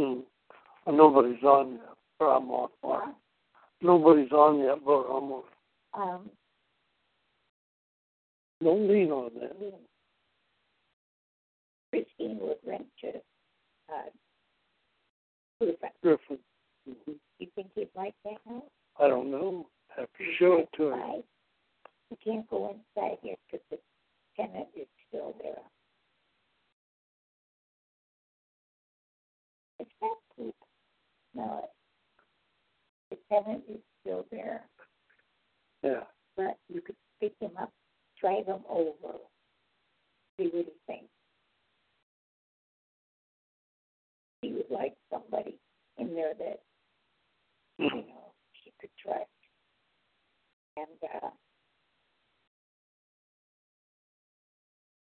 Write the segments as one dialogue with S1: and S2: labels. S1: Mm. And nobody's on yet, but I'm on. Huh? Nobody's on yet, but I'm on. Um. Don't lean on that.
S2: Christine would rent to uh,
S1: Griffin. Griffin.
S2: Mm-hmm. You think he'd like that house? I
S1: don't know. I have to show it to him.
S2: You can't go inside here because the tenant is still there. It's cat poop. Smell it. The seven is still there.
S1: Yeah.
S2: But you could pick him up, drag him over, see what he thinks. He would like somebody in there that, you hmm. know, he could trust. And, uh,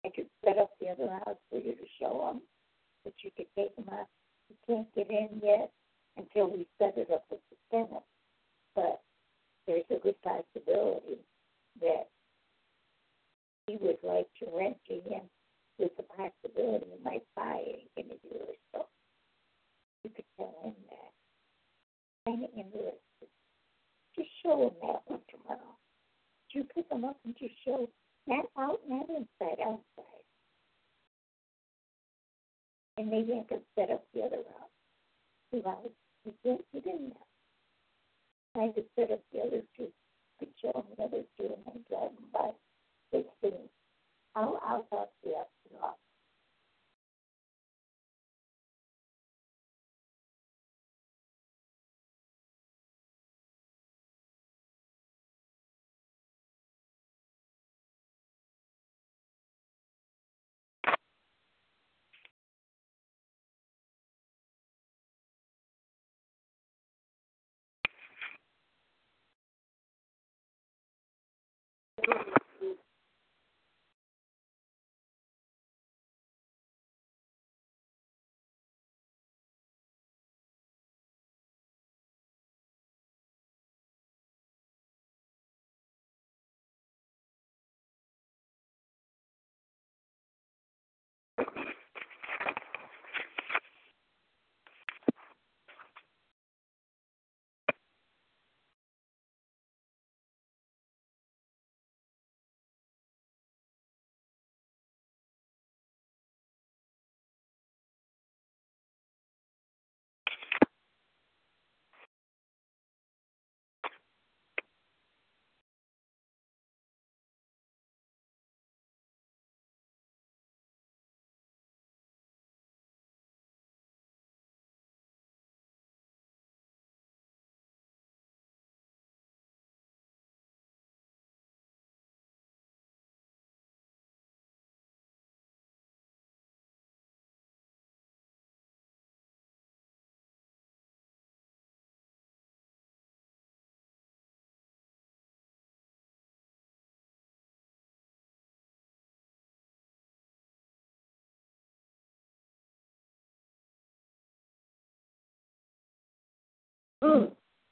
S2: I could set up the other house for you to show him, but you could take him up we can't get in yet until we set it up with the Senate. But there's a good possibility that he would like to rent to him with the possibility he might buy it in a year or so. You could tell him that. Kind of interested. Just show him that one tomorrow. You pick him up and just show, not out, not inside, outside and maybe I could set up the other route. Two hours. He didn't, you didn't have. I could set up the other two, could show them the other street, and then drive them by. It's been, I'll, I'll talk to you after the office.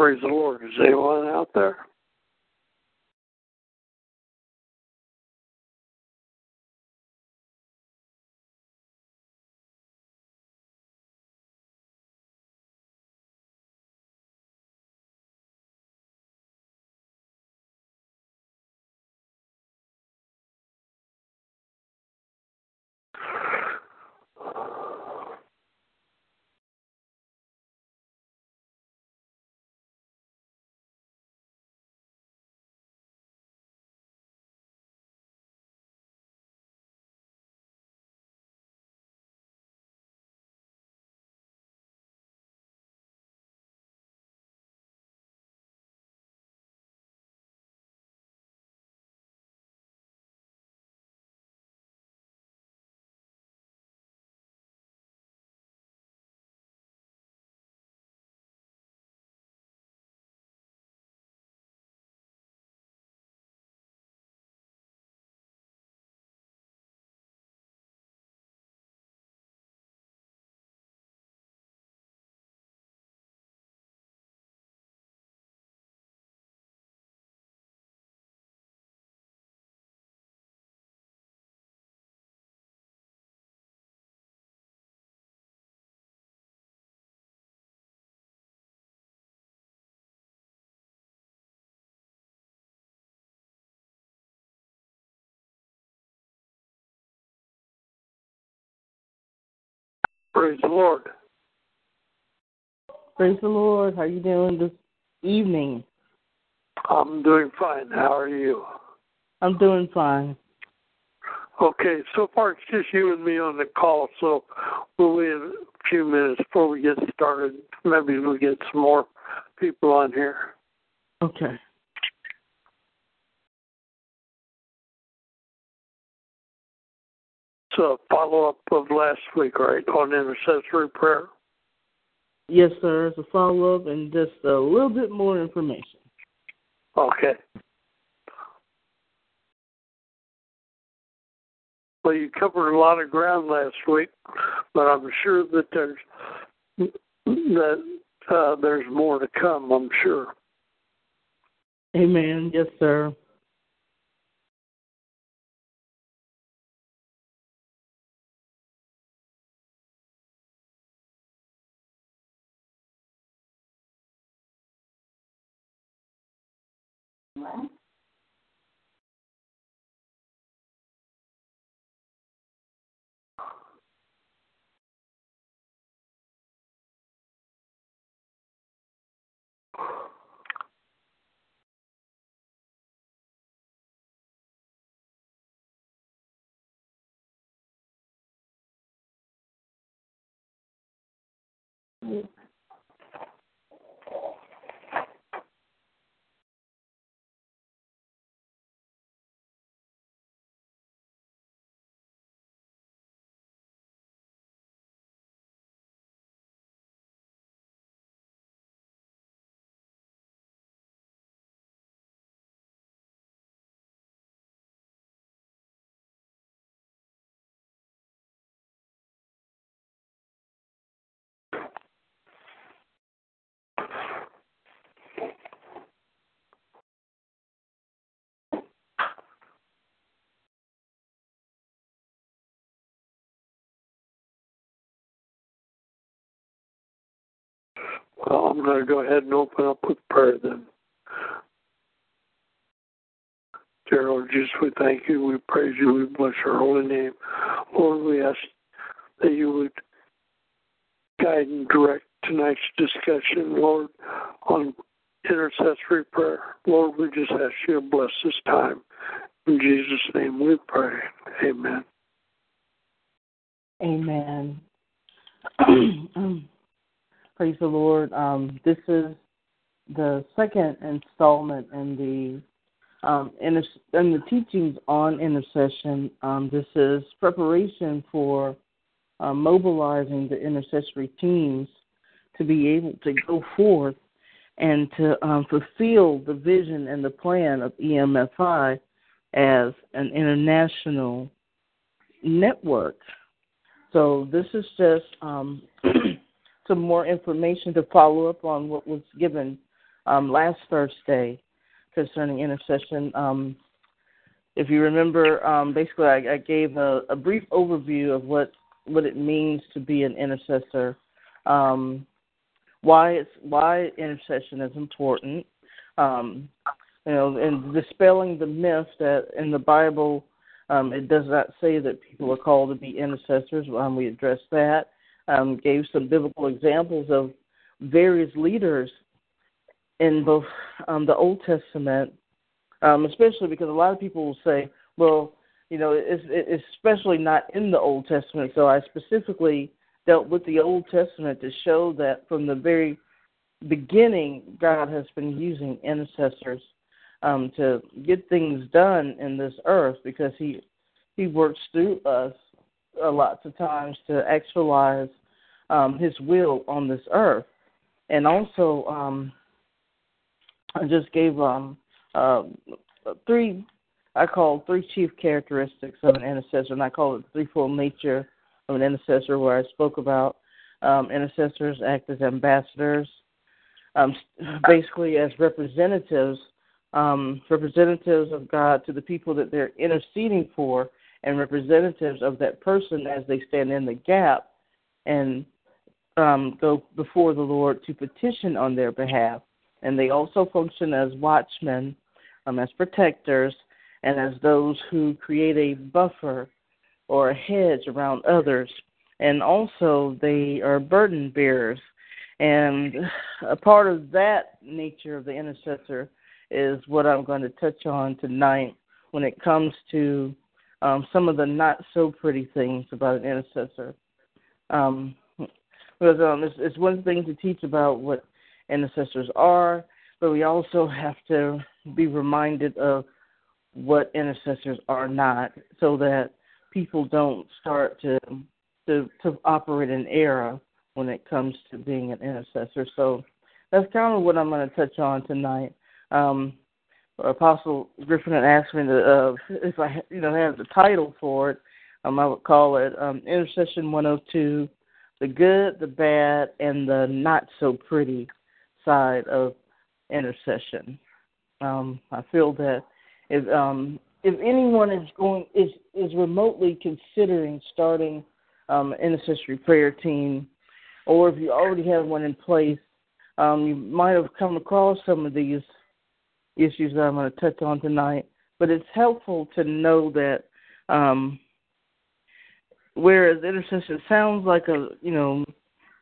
S3: Praise the Lord. Is anyone out there?
S4: Praise the Lord. Praise the Lord. How are you doing this evening? I'm doing fine. How are you? I'm doing fine. Okay, so far it's just you and me on the call, so we'll wait a few minutes before we get started. Maybe we'll get some more people on here. Okay. a follow up of last week, right, on intercessory prayer? Yes, sir. It's a follow up and just a little bit more information. Okay. Well, you covered a lot of ground last week, but I'm sure that there's that uh, there's more to come. I'm sure. Amen. Yes, sir. you. I'm going to go ahead and open up with prayer then. Dear Lord Jesus, we thank you, we praise you, we bless your holy name. Lord, we ask that you would guide and direct tonight's discussion, Lord, on intercessory prayer. Lord, we just ask you to bless this time. In Jesus' name we pray. Amen. Amen. Um, Praise the Lord. Um, this is the second installment in the um, in the teachings on intercession. Um, this is preparation for uh, mobilizing the intercessory teams to be able to go forth and to um, fulfill the vision and the plan of EMFI as an international network. So this is just um, some more information to follow up on what was given um, last Thursday concerning intercession. Um, if you remember, um, basically, I, I gave a, a, brief overview of what what it means to be an intercessor, um, why it's why intercession is important, um, you know, and dispelling the myth that in the Bible. Um, it does not say that people are called to be intercessors. we address that um, gave some biblical examples of various leaders in both um, the Old Testament, um, especially because a lot of people will say, well, you know, it's, it's especially not in the Old Testament. So I specifically dealt with the Old Testament to show that from the very beginning, God has been using intercessors um, to get things done in this earth because He He works through us a lots of times to actualize um, His will on this earth. And also, um, I just gave um, uh, three, I call three chief characteristics of an intercessor, and I call it threefold nature of an intercessor, where I spoke about um, intercessors act as ambassadors, um, basically as representatives, um, representatives of God to the people that they're interceding for, and representatives of that person as they stand in the gap and um, go before the Lord to petition on their behalf. And they also function as watchmen, um, as protectors, and as those who create a buffer or a hedge around others. And also, they are burden bearers. And a part of that nature of the intercessor is what I'm going to touch on tonight when it comes to um, some of the not so pretty things about an intercessor. Um, because um, it's, it's one thing to teach about what intercessors are, but we also have to be reminded of what intercessors are not, so that people don't start to to, to operate in error when it comes to being an intercessor. So that's kind of what I'm going to touch on tonight. Um, Apostle Griffin had asked me to, uh, if I you know have the title for it, um, I would call it um, Intercession 102 the good, the bad, and the not so pretty side of intercession. Um, I feel that if um, if anyone is going is is remotely considering starting um, an intercessory prayer team, or if you already have one in place, um, you might have come across some of these issues that I'm going to touch on tonight. But it's helpful to know that um, whereas intercession sounds like a you know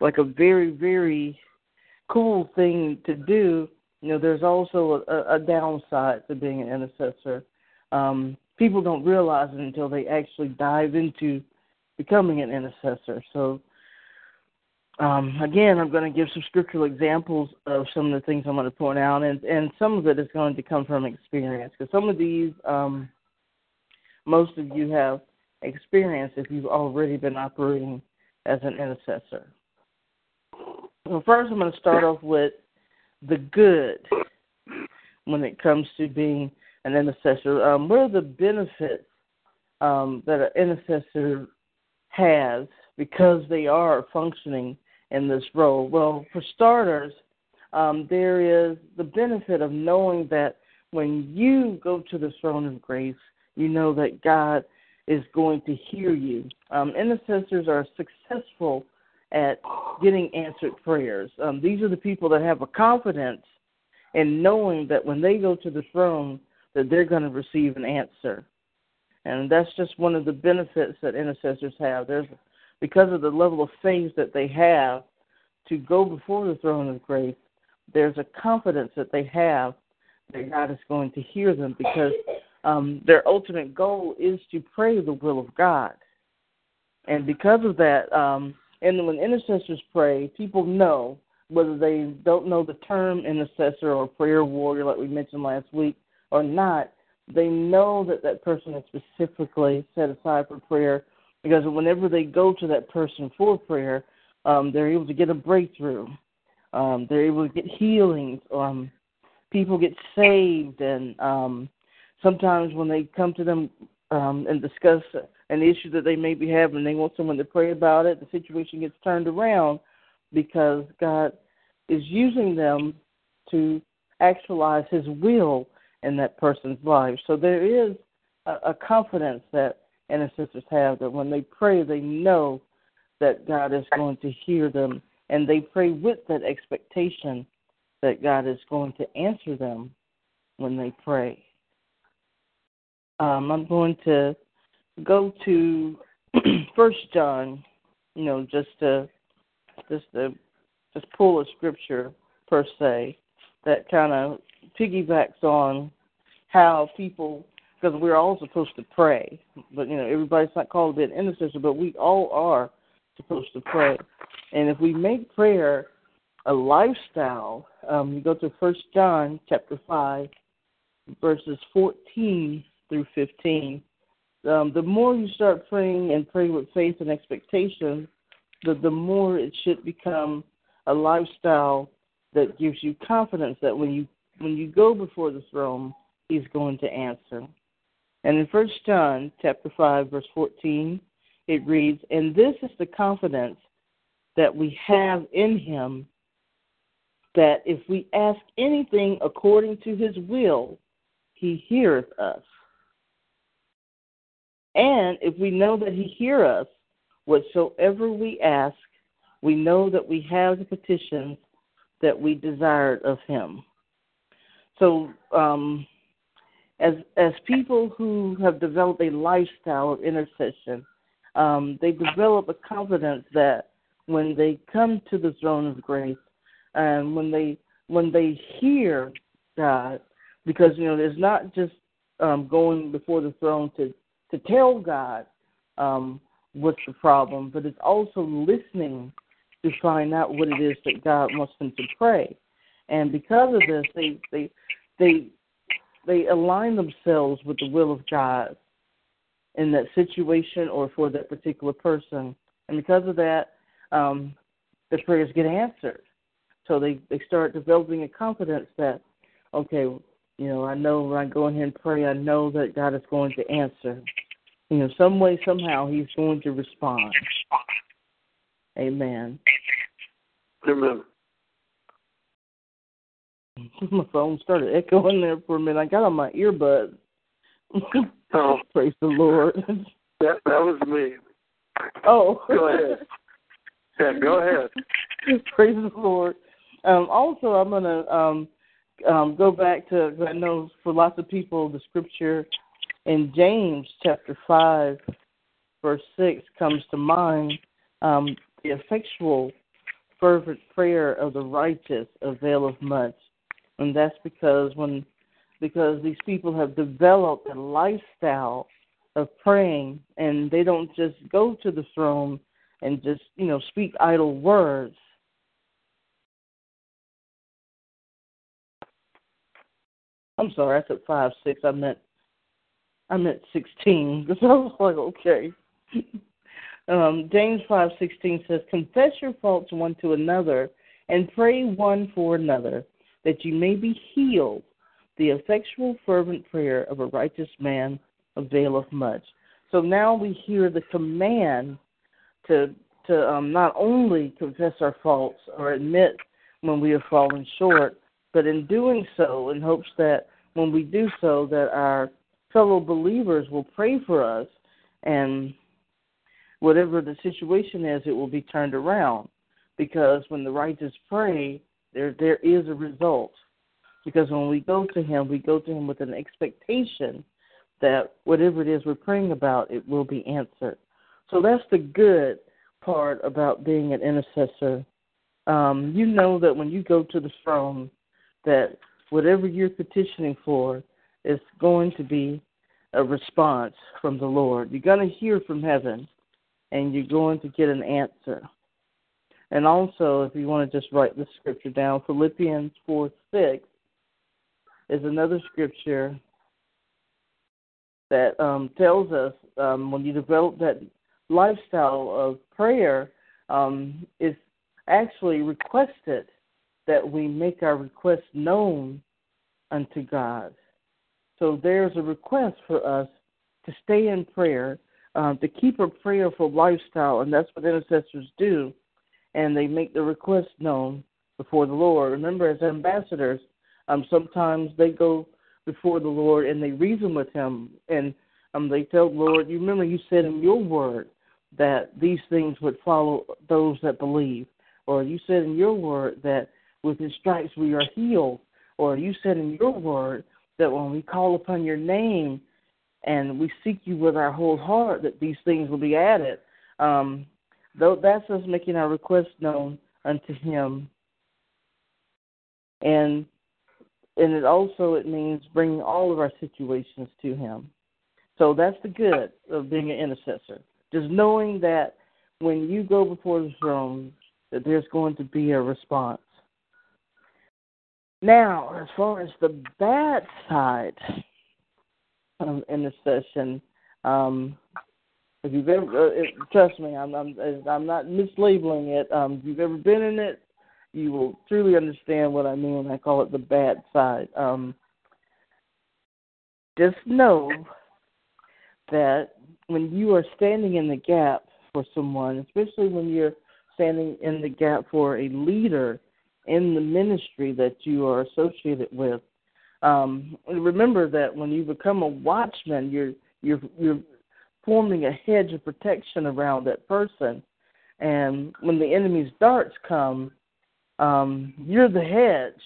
S4: like a very very cool thing to do you know there's also a, a downside to being an intercessor um, people don't realize it until they actually dive into becoming an intercessor so um, again i'm going to give some scriptural examples of some of the things i'm going to point out and, and some of it is going to come from experience because some of these um, most of you have experience if you've already been operating as an intercessor. Well, first, I'm going to start off with the good when it comes to being an intercessor. Um, what are the benefits um, that an intercessor has because they are functioning in this role? Well, for starters, um, there is the benefit of knowing that when you go to the throne of grace, you know that God is going to hear you. Um, intercessors are successful at getting answered prayers. Um, these are the people that have a confidence in knowing that when they go to the throne, that they're going to receive an answer. And that's just one of the benefits that intercessors have. There's because of the level of faith that they have to go before the throne of grace. There's a confidence
S1: that they have
S4: that God is going to hear them because um, their ultimate goal is to pray the will of God. And because of
S1: that,
S4: um,
S1: and when intercessors pray, people
S4: know whether
S1: they don't know
S4: the
S1: term intercessor or prayer warrior,
S4: like we mentioned last week, or not. They know that that person is specifically set aside for prayer because whenever they go to that person for prayer, um, they're able to get a breakthrough. Um, they're able to get healings. Um, people get saved, and um, sometimes when they come to them um, and discuss an issue that they may be having, they want someone to pray about it. The situation gets turned around because God is using them to actualize His will in that person's life. So there is a, a confidence that intercessors have that when they pray, they know that God is going to hear them, and they pray with that expectation that God is going to answer them when they pray. Um, I'm going to go to First John, you know, just to just to just pull a scripture per se that kind of piggybacks on how people because we're all supposed to pray, but you know everybody's not called to be an intercessor, but we all are supposed to pray, and if we make prayer a lifestyle, um, you go to First John chapter five, verses fourteen through 15. Um, the more you start praying and pray with faith and expectation, the, the more it should become a lifestyle that gives you confidence that when you when you go before the throne, He's going to answer. And in First John chapter five verse fourteen, it reads, "And this is the confidence that we have in Him, that if we ask anything according to His will, He heareth us." And if we know that He hears us, whatsoever we ask, we know that we have the petitions that we desired of Him. So, um, as as people who have developed a lifestyle of intercession, um, they develop a confidence that when they come to the throne of grace and when they when they hear God, because you know it's not just um, going before the throne to to tell God um, what's the problem, but it's also listening to find out what it is that God wants them to pray. And because of this, they they they they align themselves with the will of God in that situation or for that particular person. And because of that, um, the prayers get answered. So they, they start developing a confidence that, okay, you know, I know when I go in here and pray, I know that God is going to answer. You know, some way, somehow, He's going to respond. Amen. Amen. My phone started echoing there for a minute. I got on my earbuds. oh. Praise the Lord. That that was me. Oh. Go ahead. Yeah, go ahead. Praise the Lord. Um, also, I'm gonna um, um, go back to, I know for lots of people, the scripture in James chapter 5, verse 6 comes to mind. Um, the effectual, fervent prayer of the righteous availeth much. And that's because when because these people have developed a lifestyle of praying and they don't just go to the throne and just, you know, speak idle words I'm sorry, I said five six. I meant I meant sixteen because I was like, okay. um, James five sixteen says, "Confess your faults one to another, and pray one for another, that you may be healed. The effectual, fervent prayer of a righteous man availeth much." So now we hear the command to to um, not only confess our faults or admit when we have fallen short, but in doing so, in hopes that when we do so, that our fellow believers will pray for us and whatever the situation is, it will be turned around. Because when the righteous pray, there there is a result. Because when we go to Him, we go to Him with an expectation that whatever it is we're praying about, it will be answered. So that's the good part about being an intercessor. Um, you know that when you go to the throne, that whatever you're petitioning for is going to be a response from the Lord. You're going to hear from heaven and you're going to get an answer. And also, if you want to just write the scripture down, Philippians 4 6 is another scripture that um, tells us um, when you develop that lifestyle of prayer, um, it's actually requested that we make our requests known unto God. So there's a request for us to stay in prayer, uh, to keep a prayerful lifestyle, and that's what intercessors do. And they make the request known before the Lord. Remember, as ambassadors, um, sometimes they go before the Lord and they reason with Him, and um, they tell the Lord, "You remember you said in Your Word that these things would follow those that believe, or you said in Your Word that with his stripes we are healed. Or you said in your word that when we call upon your name and we seek you with our whole heart, that these things will be added. Um, though that's us making our request known unto him. And and it also it means bringing all of our situations to him. So that's the good of being an intercessor. Just knowing that when you go before the throne, that there's going to be a response. Now, as far as the bad side of the um, if you've ever, uh, it, trust me, I'm, I'm, I'm not mislabeling it. Um, if you've ever been in it, you will truly understand what I mean when I call it the bad side. Um, just know that when you are standing in the gap for someone, especially when you're standing in the gap for a leader, in the ministry that you are associated with. Um, remember that when you become a watchman, you're you're you're forming a hedge of protection around that person, and when the enemy's darts come, um, you're the hedge.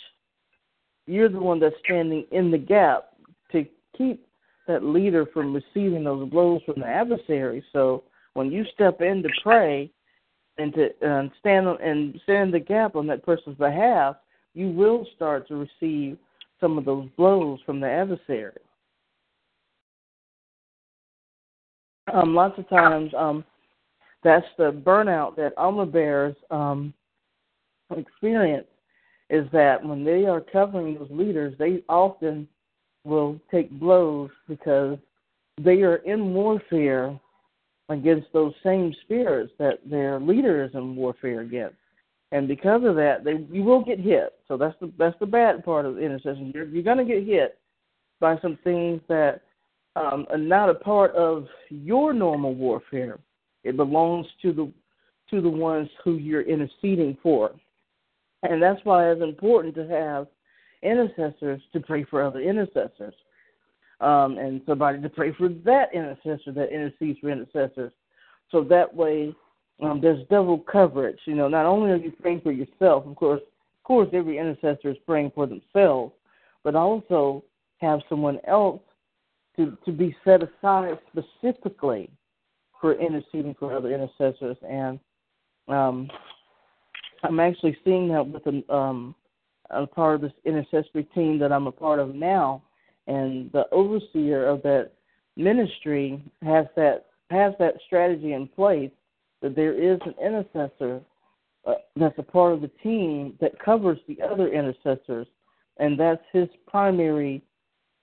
S4: You're the one that's standing in the gap to keep that leader from receiving those blows from the adversary. So when you step in to pray, and to um, stand on, and stand in the gap on that person's behalf, you will start to receive some of those blows from the adversary. Um, lots of times, um, that's the burnout that armor bearers um, experience. Is that when they are covering those leaders, they often will take blows because they are in warfare against those same spirits that their leaders in warfare against. And because of that, they you will get hit. So that's the that's the bad part of intercession. You're you're going to get hit by some things that um, are not a part of your normal warfare. It belongs to the to the ones who you're interceding for, and that's why it's important to have intercessors to pray for other intercessors um, and somebody to pray for that intercessor that intercedes for intercessors. So that way, um, there's double coverage. You know, not only are you praying for yourself, of course, of course, every intercessor is praying for themselves, but also have someone else to to be set aside specifically for interceding for other intercessors. And um, I'm actually seeing that with a, um, a part of this intercessory team that I'm a part of now and the overseer of that ministry has that has that strategy in place that there is an intercessor uh, that's a part of the team that covers the other intercessors, and that's his primary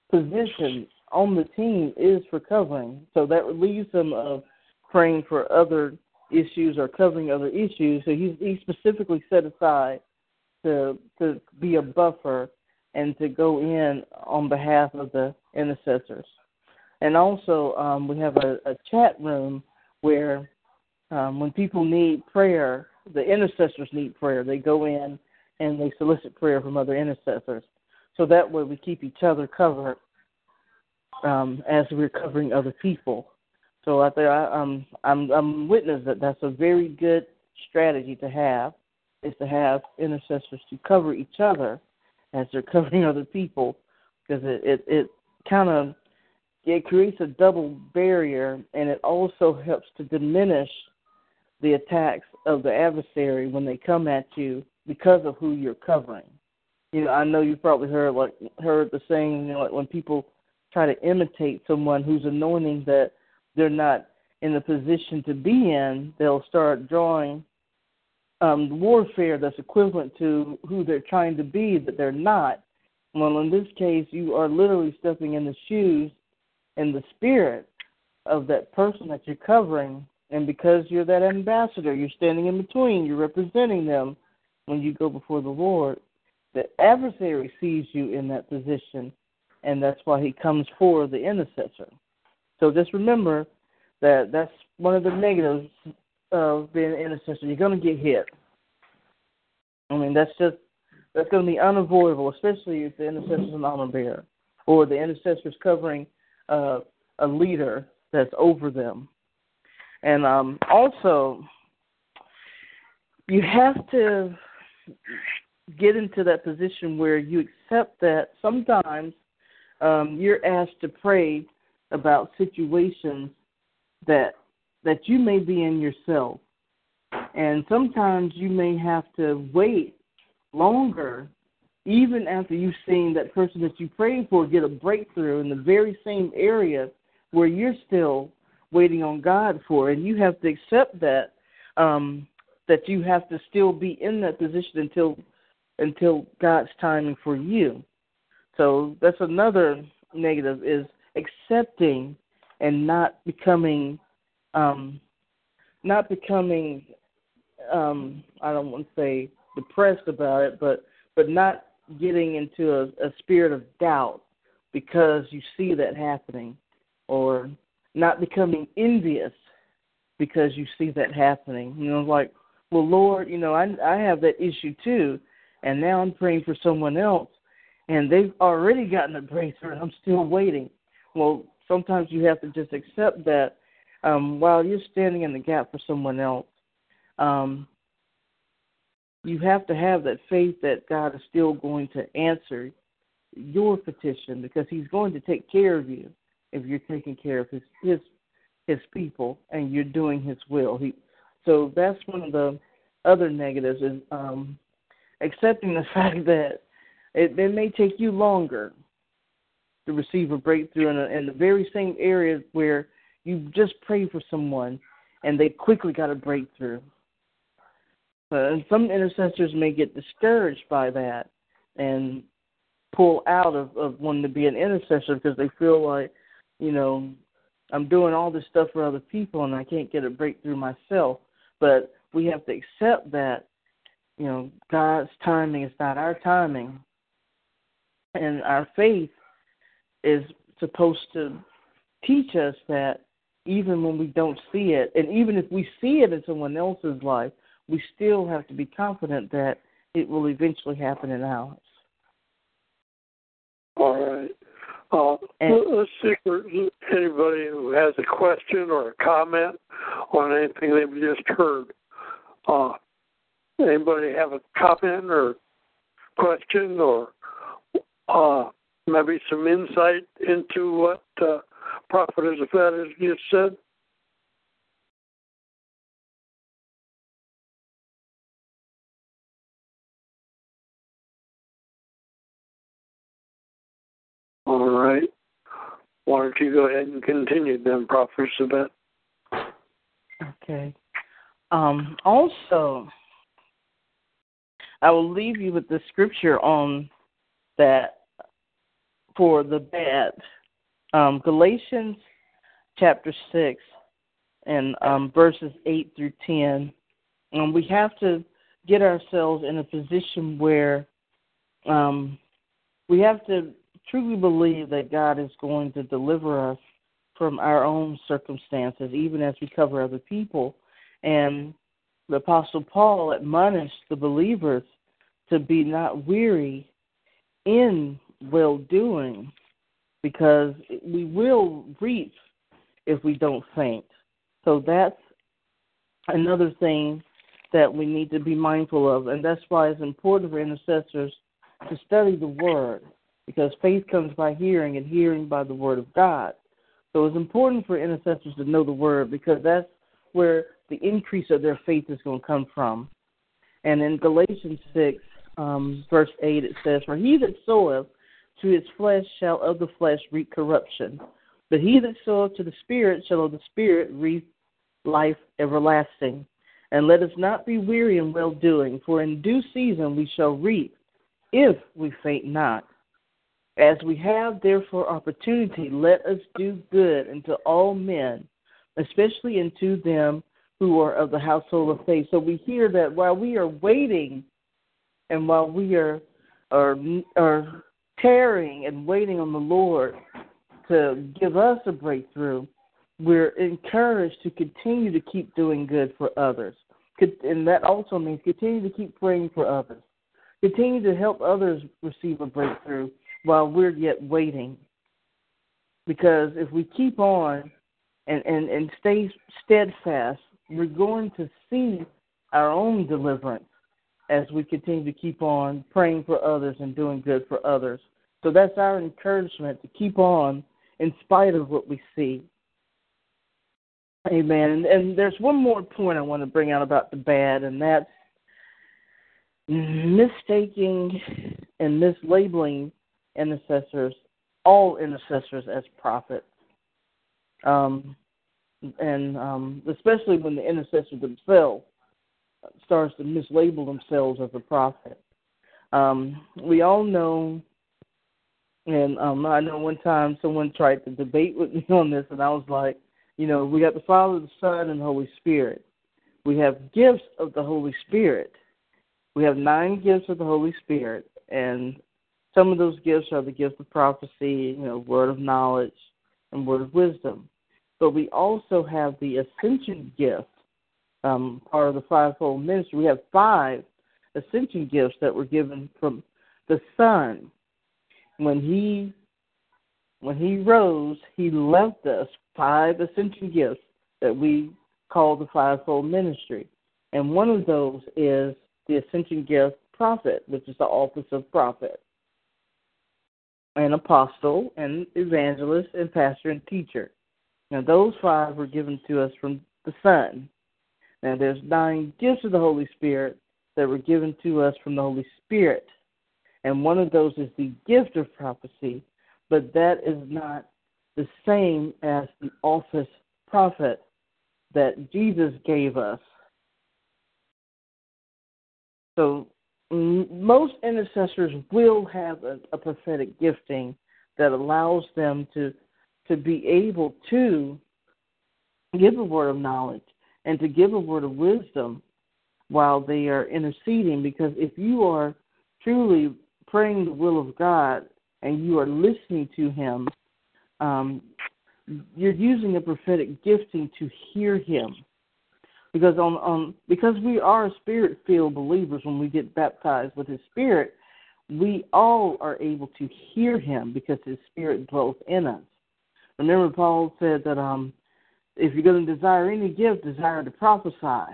S4: position on the team is for covering. So that relieves him of praying for other issues or covering other issues. So he's, he specifically set aside to to be a buffer and to go in on behalf of the intercessors. And also, um, we have a, a, chat room where um, when people need prayer, the intercessors need prayer. They go in and they solicit prayer from other intercessors. So that way we keep each other covered um, as we're covering other people. So I think I, um, I'm I'm witness that that's a very good strategy to have is to have intercessors to cover each other as they're covering other people because it it, it kind of it creates a double barrier and it also helps to diminish the attacks of the adversary when they come at you because of who you're covering. You know, I know you've probably heard like heard the saying, you know, like when people try to imitate someone who's anointing that they're not in the position to be in, they'll start drawing um, warfare that's equivalent to who they're trying to be that they're not. Well, in this case, you are literally stepping in the shoes and the spirit of that person that you're covering. And because you're that ambassador, you're standing in between, you're representing them when you go before the Lord. The adversary sees you in that position, and that's why he comes for the intercessor. So just remember that that's one of the negatives of being an intercessor, you're going to get hit. I mean, that's just that's going to be unavoidable, especially if the intercessor's an armor bearer or the intercessor's covering uh, a leader that's over them. And um, also, you have to get into that position where you accept that sometimes um, you're asked to pray about situations that that you may be in yourself. And sometimes you may have to wait longer, even after you've seen that person that you prayed for get a breakthrough in the very same area where you're still waiting on God for. And you have to accept that. Um, that you have to still be in that position until until God's timing for you. So that's another negative is accepting and not becoming um, not becoming um, I don't want to say depressed about it, but but not getting into a, a spirit of doubt because you see that happening, or not becoming envious because you see that happening. You know, like, well, Lord, you know, I I have that issue too, and now I'm praying for someone else, and they've already gotten a breakthrough, and I'm still waiting. Well, sometimes you have to just accept that um, while you're standing in the gap for someone else, um, you have to have that faith that God is still going to answer your petition because He's going to take care of you if you're taking care of His His His people and you're doing His will. He, so that's one of the other negatives is um, accepting the fact that it, it may take you longer to receive a breakthrough in, a, in the very same area where you just pray for someone and they quickly got a breakthrough. Uh, and some intercessors may get discouraged by that and pull out of, of wanting to be an intercessor because they feel like, you know, I'm doing all this stuff for other people and I can't get a breakthrough myself. But we have to accept that, you know, God's timing is not our timing. And our faith is supposed to teach us that even when we don't see it. And even if we see it in someone else's life, we still have to be confident that it will eventually happen in ours.
S5: All right. Uh, let's see if anybody who has a question or a comment on anything they've just heard. Uh, anybody have a comment or question or uh, maybe some insight into what uh, profit as a fat as just said? All right. Why don't you go ahead and continue then, Prophetess Yvette?
S4: Okay. Um, also, I will leave you with the scripture on that for the bad um, Galatians chapter 6 and um, verses 8 through 10. Um, we have to get ourselves in a position where um, we have to truly believe that God is going to deliver us from our own circumstances, even as we cover other people. And the Apostle Paul admonished the believers to be not weary in well doing because we will reap if we don't faint. So that's another thing that we need to be mindful of, and that's why it's important for intercessors to study the Word, because faith comes by hearing, and hearing by the Word of God. So it's important for intercessors to know the Word because that's where the increase of their faith is going to come from. And in Galatians 6, um, verse 8, it says, For he that soweth to his flesh shall of the flesh reap corruption. But he that soweth to the Spirit shall of the Spirit reap life everlasting. And let us not be weary in well doing, for in due season we shall reap, if we faint not. As we have therefore opportunity, let us do good unto all men, especially unto them who are of the household of faith. So we hear that while we are waiting and while we are are, are tarrying and waiting on the Lord to give us a breakthrough, we're encouraged to continue to keep doing good for others. And that also means continue to keep praying for others. Continue to help others receive a breakthrough while we're yet waiting. Because if we keep on and, and, and stay steadfast, we're going to see our own deliverance as we continue to keep on praying for others and doing good for others. So that's our encouragement to keep on in spite of what we see. Amen. And, and there's one more point I want to bring out about the bad, and that's mistaking and mislabeling intercessors, all intercessors, as prophets. Um, and um, especially when the intercessors themselves starts to mislabel themselves as a prophet. Um, we all know, and um, I know one time someone tried to debate with me on this, and I was like, you know, we got the Father, the Son, and the Holy Spirit. We have gifts of the Holy Spirit. We have nine gifts of the Holy Spirit, and some of those gifts are the gifts of prophecy, you know, word of knowledge, and word of wisdom. But we also have the ascension gift, um, part of the fivefold ministry. We have five ascension gifts that were given from the Son. When he when he rose, he left us five ascension gifts that we call the fivefold ministry. And one of those is the ascension gift prophet, which is the office of prophet, an apostle, an evangelist, and pastor and teacher. Now, those five were given to us from the Son. Now, there's nine gifts of the Holy Spirit that were given to us from the Holy Spirit, and one of those is the gift of prophecy, but that is not the same as the office prophet that Jesus gave us. So, most intercessors will have a, a prophetic gifting that allows them to to be able to give a word of knowledge and to give a word of wisdom while they are interceding. Because if you are truly praying the will of God and you are listening to Him, um, you're using a prophetic gifting to hear Him. Because on, on because we are spirit filled believers when we get baptized with His Spirit, we all are able to hear Him because His Spirit dwells in us. Remember, Paul said that um, if you're going to desire any gift, desire to prophesy.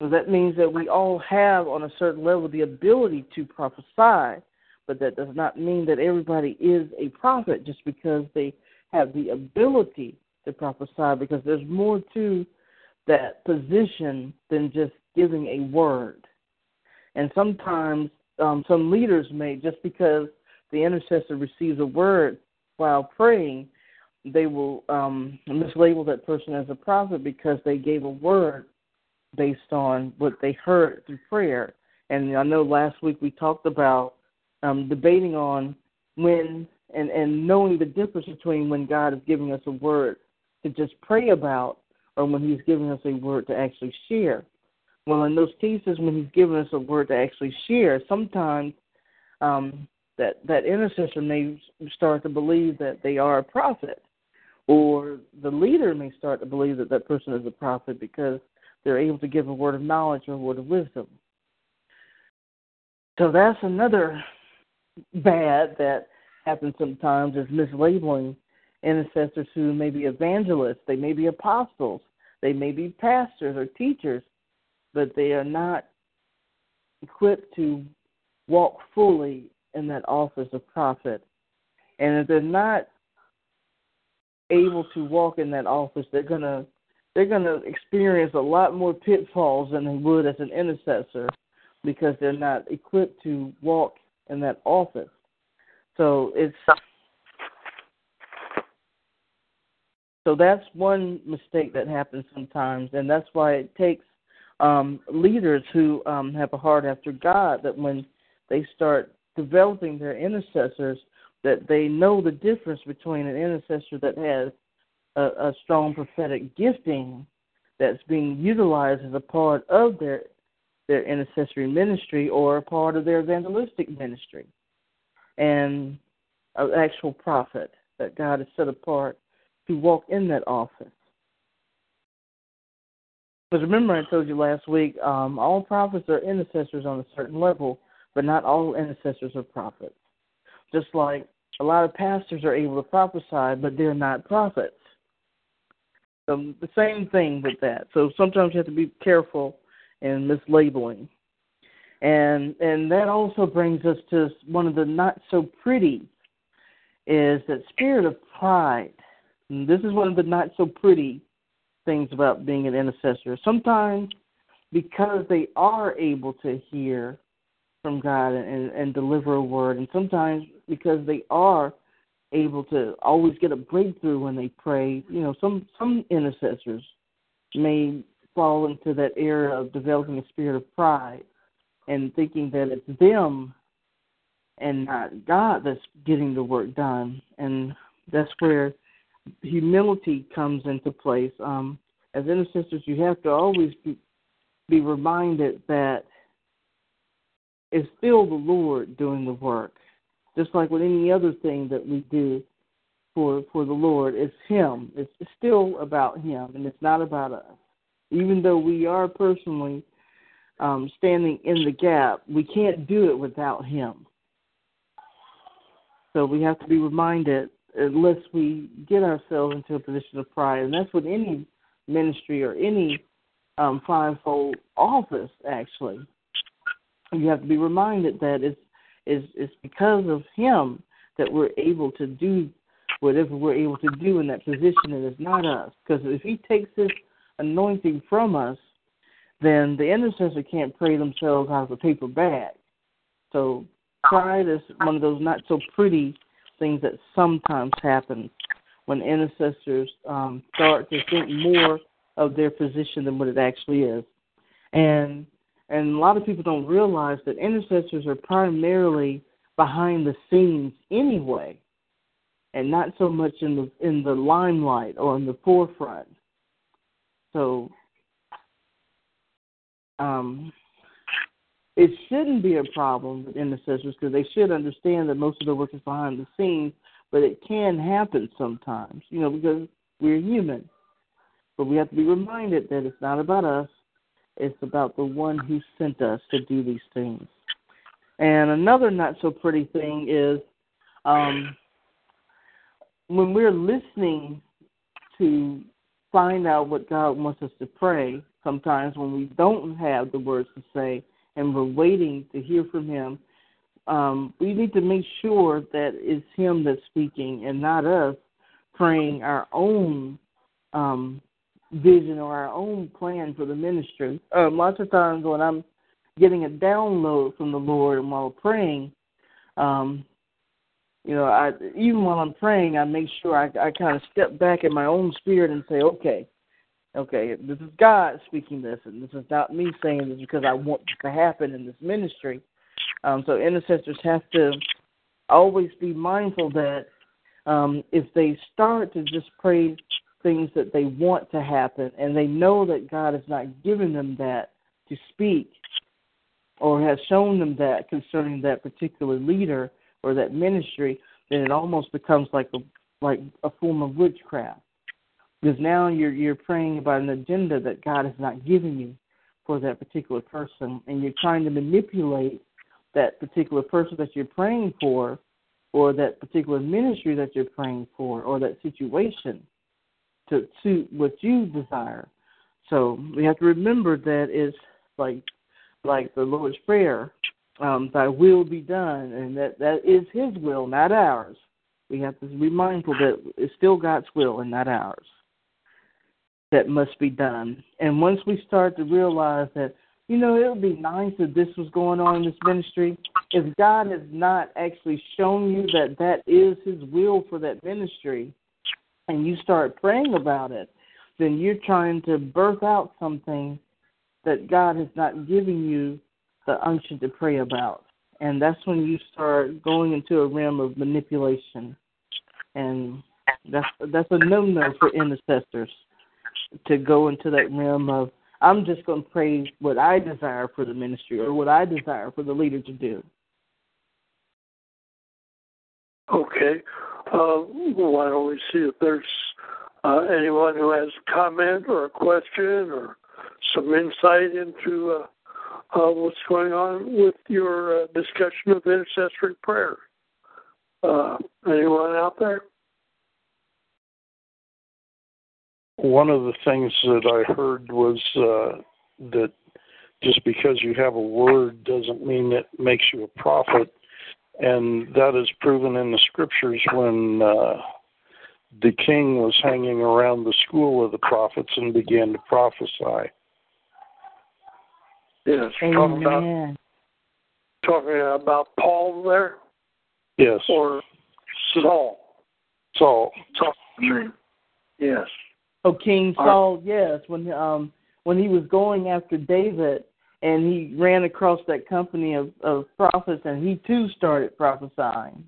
S4: So that means that we all have, on a certain level, the ability to prophesy, but that does not mean that everybody is a prophet just because they have the ability to prophesy, because there's more to that position than just giving a word. And sometimes um, some leaders may, just because the intercessor receives a word while praying, they will um, mislabel that person as a prophet because they gave a word based on what they heard through prayer. And I know last week we talked about um, debating on when and, and knowing the difference between when God is giving us a word to just pray about or when He's giving us a word to actually share. Well, in those cases, when He's giving us a word to actually share, sometimes um, that that intercessor may start to believe that they are a prophet or the leader may start to believe that that person is a prophet because they're able to give a word of knowledge or a word of wisdom. So that's another bad that happens sometimes is mislabeling intercessors who may be evangelists, they may be apostles, they may be pastors or teachers, but they are not equipped to walk fully in that office of prophet. And if they're not able to walk in that office, they're gonna they're gonna experience a lot more pitfalls than they would as an intercessor because they're not equipped to walk in that office. So it's so that's one mistake that happens sometimes, and that's why it takes um, leaders who um, have a heart after God that when they start developing their intercessors, that they know the difference between an intercessor that has a, a strong prophetic gifting that's being utilized as a part of their their intercessory ministry or a part of their evangelistic ministry, and an actual prophet that God has set apart to walk in that office. Because remember, I told you last week, um, all prophets are intercessors on a certain level, but not all intercessors are prophets. Just like a lot of pastors are able to prophesy, but they're not prophets. So the same thing with that. So sometimes you have to be careful in mislabeling. And and that also brings us to one of the not so pretty is that spirit of pride. And this is one of the not so pretty things about being an intercessor. Sometimes because they are able to hear from God and, and deliver a word. And sometimes because they are able to always get a breakthrough when they pray, you know, some some intercessors may fall into that area of developing a spirit of pride and thinking that it's them and not God that's getting the work done. And that's where humility comes into place. Um, as intercessors, you have to always be, be reminded that is still the Lord doing the work. Just like with any other thing that we do for for the Lord, it's Him. It's still about Him, and it's not about us. Even though we are personally um, standing in the gap, we can't do it without Him. So we have to be reminded, unless we get ourselves into a position of pride, and that's what any ministry or any um, fivefold office actually you have to be reminded that it's, it's, it's because of Him that we're able to do whatever we're able to do in that position, and it's not us. Because if He takes His anointing from us, then the intercessor can't pray themselves out of a paper bag. So pride is one of those not so pretty things that sometimes happen when intercessors um, start to think more of their position than what it actually is. And and a lot of people don't realize that intercessors are primarily behind the scenes anyway, and not so much in the in the limelight or in the forefront. So um, it shouldn't be a problem with intercessors because they should understand that most of the work is behind the scenes, but it can happen sometimes, you know, because we're human. But we have to be reminded that it's not about us, it's about the one who sent us to do these things. And another not so pretty thing is um, when we're listening to find out what God wants us to pray, sometimes when we don't have the words to say and we're waiting to hear from Him, um, we need to make sure that it's Him that's speaking and not us praying our own um, vision or our own plan for the ministry. Uh, lots of times when I'm getting a download from the Lord and while praying, um, you know, I even while I'm praying, I make sure I, I kind of step back in my own spirit and say, okay, okay, this is God speaking this, and this is not me saying this because I want this to happen in this ministry. Um, so intercessors have to always be mindful that um, if they start to just pray things that they want to happen, and they know that God has not given them that to speak or has shown them that concerning that particular leader or that ministry, then it almost becomes like a like a form of witchcraft. Because now you're you're praying about an agenda that God has not given you for that particular person and you're trying to manipulate that particular person that you're praying for or that particular ministry that you're praying for or that situation to suit what you desire. So we have to remember that it's like like the Lord's Prayer, um, thy will be done, and that that is his will, not ours. We have to be mindful that it's still God's will and not ours that must be done. And once we start to realize that, you know, it would be nice if this was going on in this ministry. If God has not actually shown you that that is His will for that ministry, and you start praying about it, then you're trying to birth out something that God has not given you the unction to pray about. And that's when you start going into a realm of manipulation. And that's that's a no no for intercessors to go into that realm of I'm just going to pray what I desire for the ministry or what I desire for the leader to do.
S5: Okay. Uh, why don't we see if there's uh, anyone who has a comment or a question or some insight into uh, uh what's going on with your uh, discussion of intercessory prayer? Uh, anyone out there?
S6: One of the things that I heard was that just because you have a word doesn't mean it makes you a prophet and that is proven in the scriptures when uh, the king was hanging around the school of the prophets and began to prophesy.
S5: Yes, talking about, talking uh, about Paul there?
S6: Yes.
S5: Or Saul?
S6: Saul.
S5: Saul.
S6: Yes.
S4: Oh, King Saul, yes, when um when he was going after David and he ran across that company of, of prophets and he too started prophesying.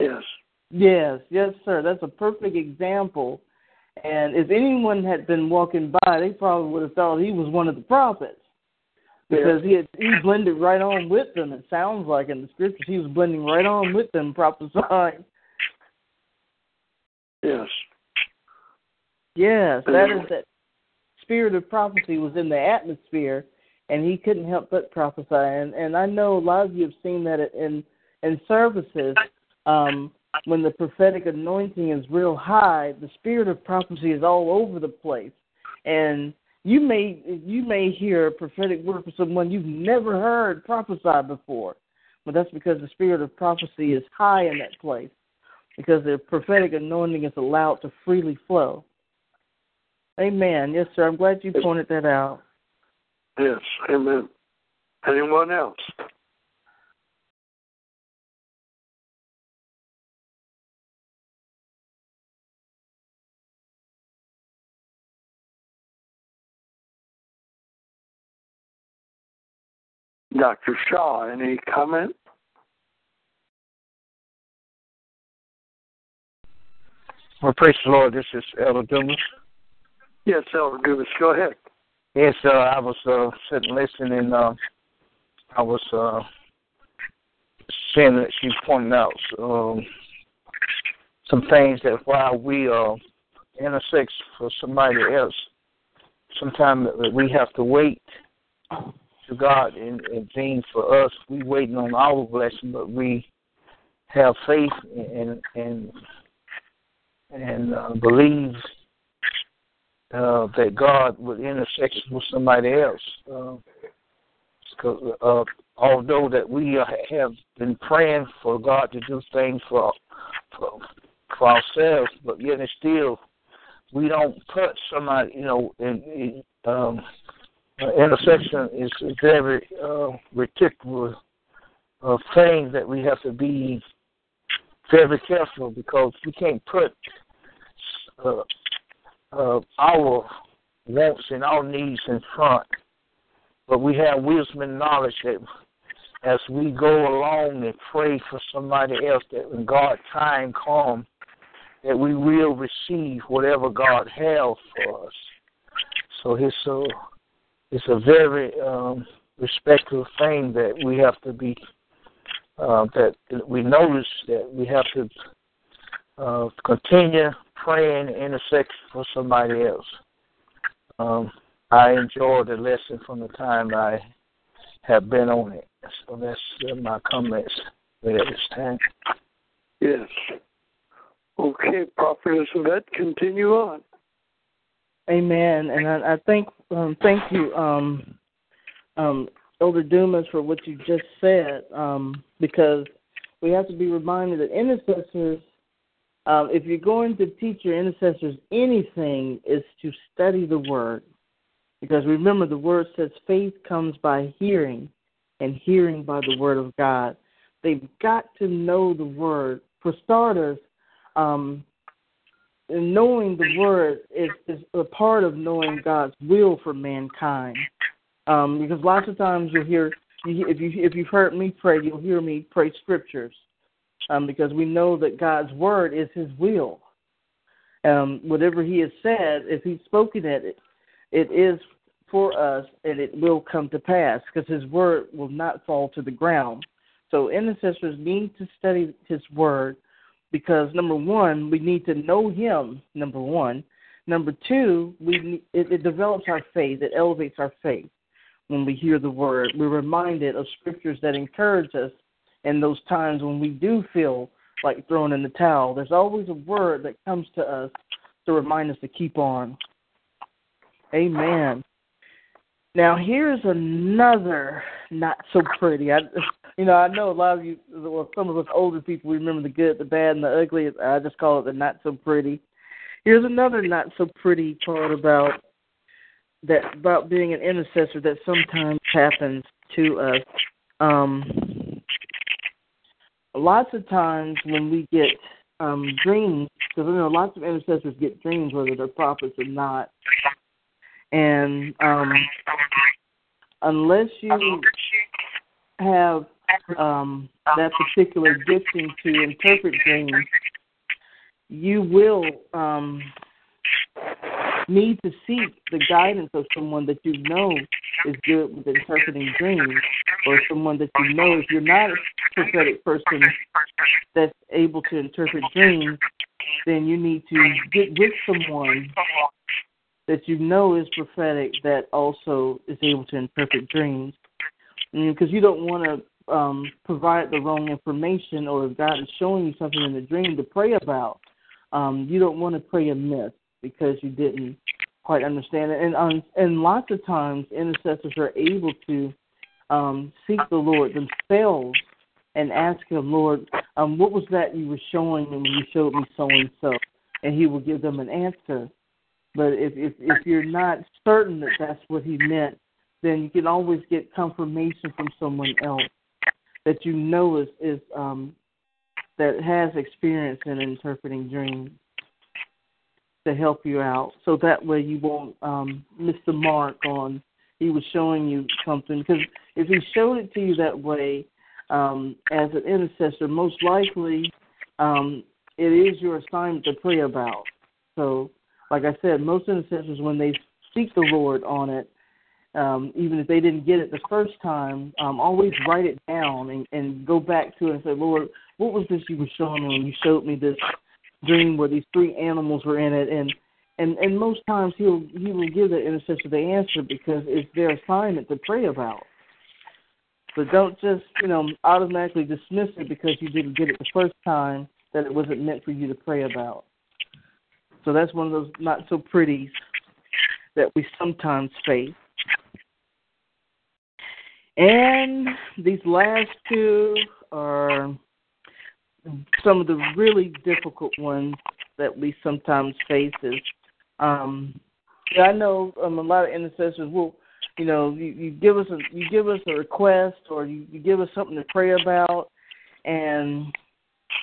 S5: Yes. Yes,
S4: yes, sir. That's a perfect example. And if anyone had been walking by, they probably would have thought he was one of the prophets. Because yes. he had, he blended right on with them, it sounds like in the scriptures. He was blending right on with them prophesying. Yes. Yes, that is that spirit of prophecy was in the atmosphere, and he couldn't help but prophesy. And, and I know a lot of you have seen that in in services um, when the prophetic anointing is real high, the spirit of prophecy is all over the place, and you may you may hear a prophetic word from someone you've never heard prophesy before, but that's because the spirit of prophecy is high in that place, because the prophetic anointing is allowed to freely flow. Amen. Yes, sir. I'm glad you pointed that out.
S5: Yes. Amen. Anyone else? Dr. Shaw, any comment?
S7: Well, praise the Lord. This is Elder Dumas. Yes, Elder
S5: Dumas, go ahead. Yes, uh,
S7: I was uh, sitting listening. Uh, I was uh, seeing that she's pointing out um, some things that while we uh, intersect for somebody else, sometimes we have to wait to God and, and things for us. We waiting on our blessing, but we have faith and and and uh, believe uh, that God would intersect with somebody else. Uh, cause, uh, although that we uh, have been praying for God to do things for, for for ourselves, but yet still we don't put somebody, you know, in, in um, uh, intersection is a very uh, particular uh, thing that we have to be very careful because we can't put uh, of our wants and our needs in front, but we have wisdom and knowledge that as we go along and pray for somebody else, that when God's time comes, that we will receive whatever God has for us. So it's a, it's a very um, respectful thing that we have to be, uh, that we notice that we have to uh, continue in the intersect for somebody else. Um, I enjoy the lesson from the time I have been on it. So that's uh, my comments at this time.
S5: Yes. Okay, prophetess Yvette, continue on.
S4: Amen. And I, I think um, thank you, um, um, Elder Dumas, for what you just said, um, because we have to be reminded that intercessors um, if you're going to teach your intercessors anything, is to study the word. Because remember, the word says faith comes by hearing, and hearing by the word of God. They've got to know the word. For starters, um, knowing the word is, is a part of knowing God's will for mankind. Um, because lots of times you'll hear, if you if you've heard me pray, you'll hear me pray scriptures um, because we know that God's word is His will. Um, whatever He has said, if He's spoken it, it is for us and it will come to pass because His word will not fall to the ground. So, intercessors need to study His word because, number one, we need to know Him, number one. Number two, we, it, it develops our faith, it elevates our faith when we hear the word. We're reminded of scriptures that encourage us in those times when we do feel like throwing in the towel, there's always a word that comes to us to remind us to keep on. Amen. Now here's another not so pretty. I, you know, I know a lot of you, well, some of us older people remember the good, the bad, and the ugly. I just call it the not so pretty. Here's another not so pretty part about that about being an intercessor that sometimes happens to us. Um, lots of times when we get um, dreams, because I know lots of intercessors get dreams, whether they're prophets or not, and um, unless you have um, that particular gifting to interpret dreams, you will um, need to seek the guidance of someone that you know is good with interpreting dreams or someone that you know, if you're not a prophetic person that's able to interpret dreams, then you need to get with someone that you know is prophetic that also is able to interpret dreams. Because you don't want to um, provide the wrong information, or if God is showing you something in the dream to pray about, um, you don't want to pray a myth because you didn't quite understand it. And um, and lots of times, intercessors are able to um, seek the Lord themselves and ask Him, Lord, um, what was that you were showing me when you showed me so and so? And He will give them an answer. But if, if if you're not certain that that's what He meant, then you can always get confirmation from someone else that you know is is um, that has experience in interpreting dreams to help you out, so that way you won't um, miss the mark on he was showing you something. Because if he showed it to you that way, um, as an intercessor, most likely um, it is your assignment to pray about. So, like I said, most intercessors, when they seek the Lord on it, um, even if they didn't get it the first time, um, always write it down and, and go back to it and say, Lord, what was this you were showing me when you showed me this dream where these three animals were in it and and and most times he'll he will give the intercessor the answer because it's their assignment to pray about. But don't just you know automatically dismiss it because you didn't get it the first time that it wasn't meant for you to pray about. So that's one of those not so pretties that we sometimes face. And these last two are some of the really difficult ones that we sometimes face as. Um, yeah, I know um, a lot of intercessors will, you know, you, you give us a you give us a request or you, you give us something to pray about, and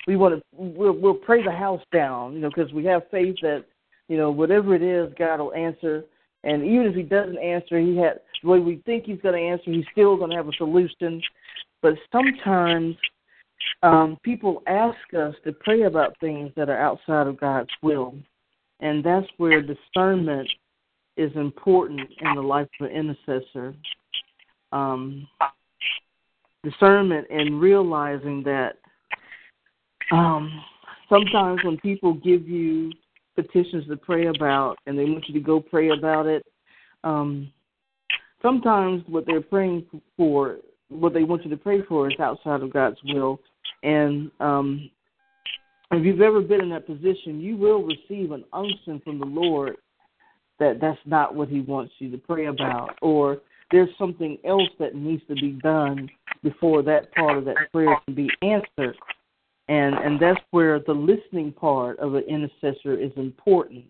S4: we want to we'll, we'll pray the house down, you know, because we have faith that you know whatever it is, God will answer. And even if He doesn't answer, He had the way we think He's going to answer. He's still going to have a solution. But sometimes um, people ask us to pray about things that are outside of God's will. And that's where discernment is important in the life of an intercessor. Um, discernment and realizing that um, sometimes when people give you petitions to pray about and they want you to go pray about it, um, sometimes what they're praying for, what they want you to pray for, is outside of God's will. And um, if you've ever been in that position, you will receive an unction from the Lord that that's not what He wants you to pray about, or there's something else that needs to be done before that part of that prayer can be answered. And, and that's where the listening part of an intercessor is important.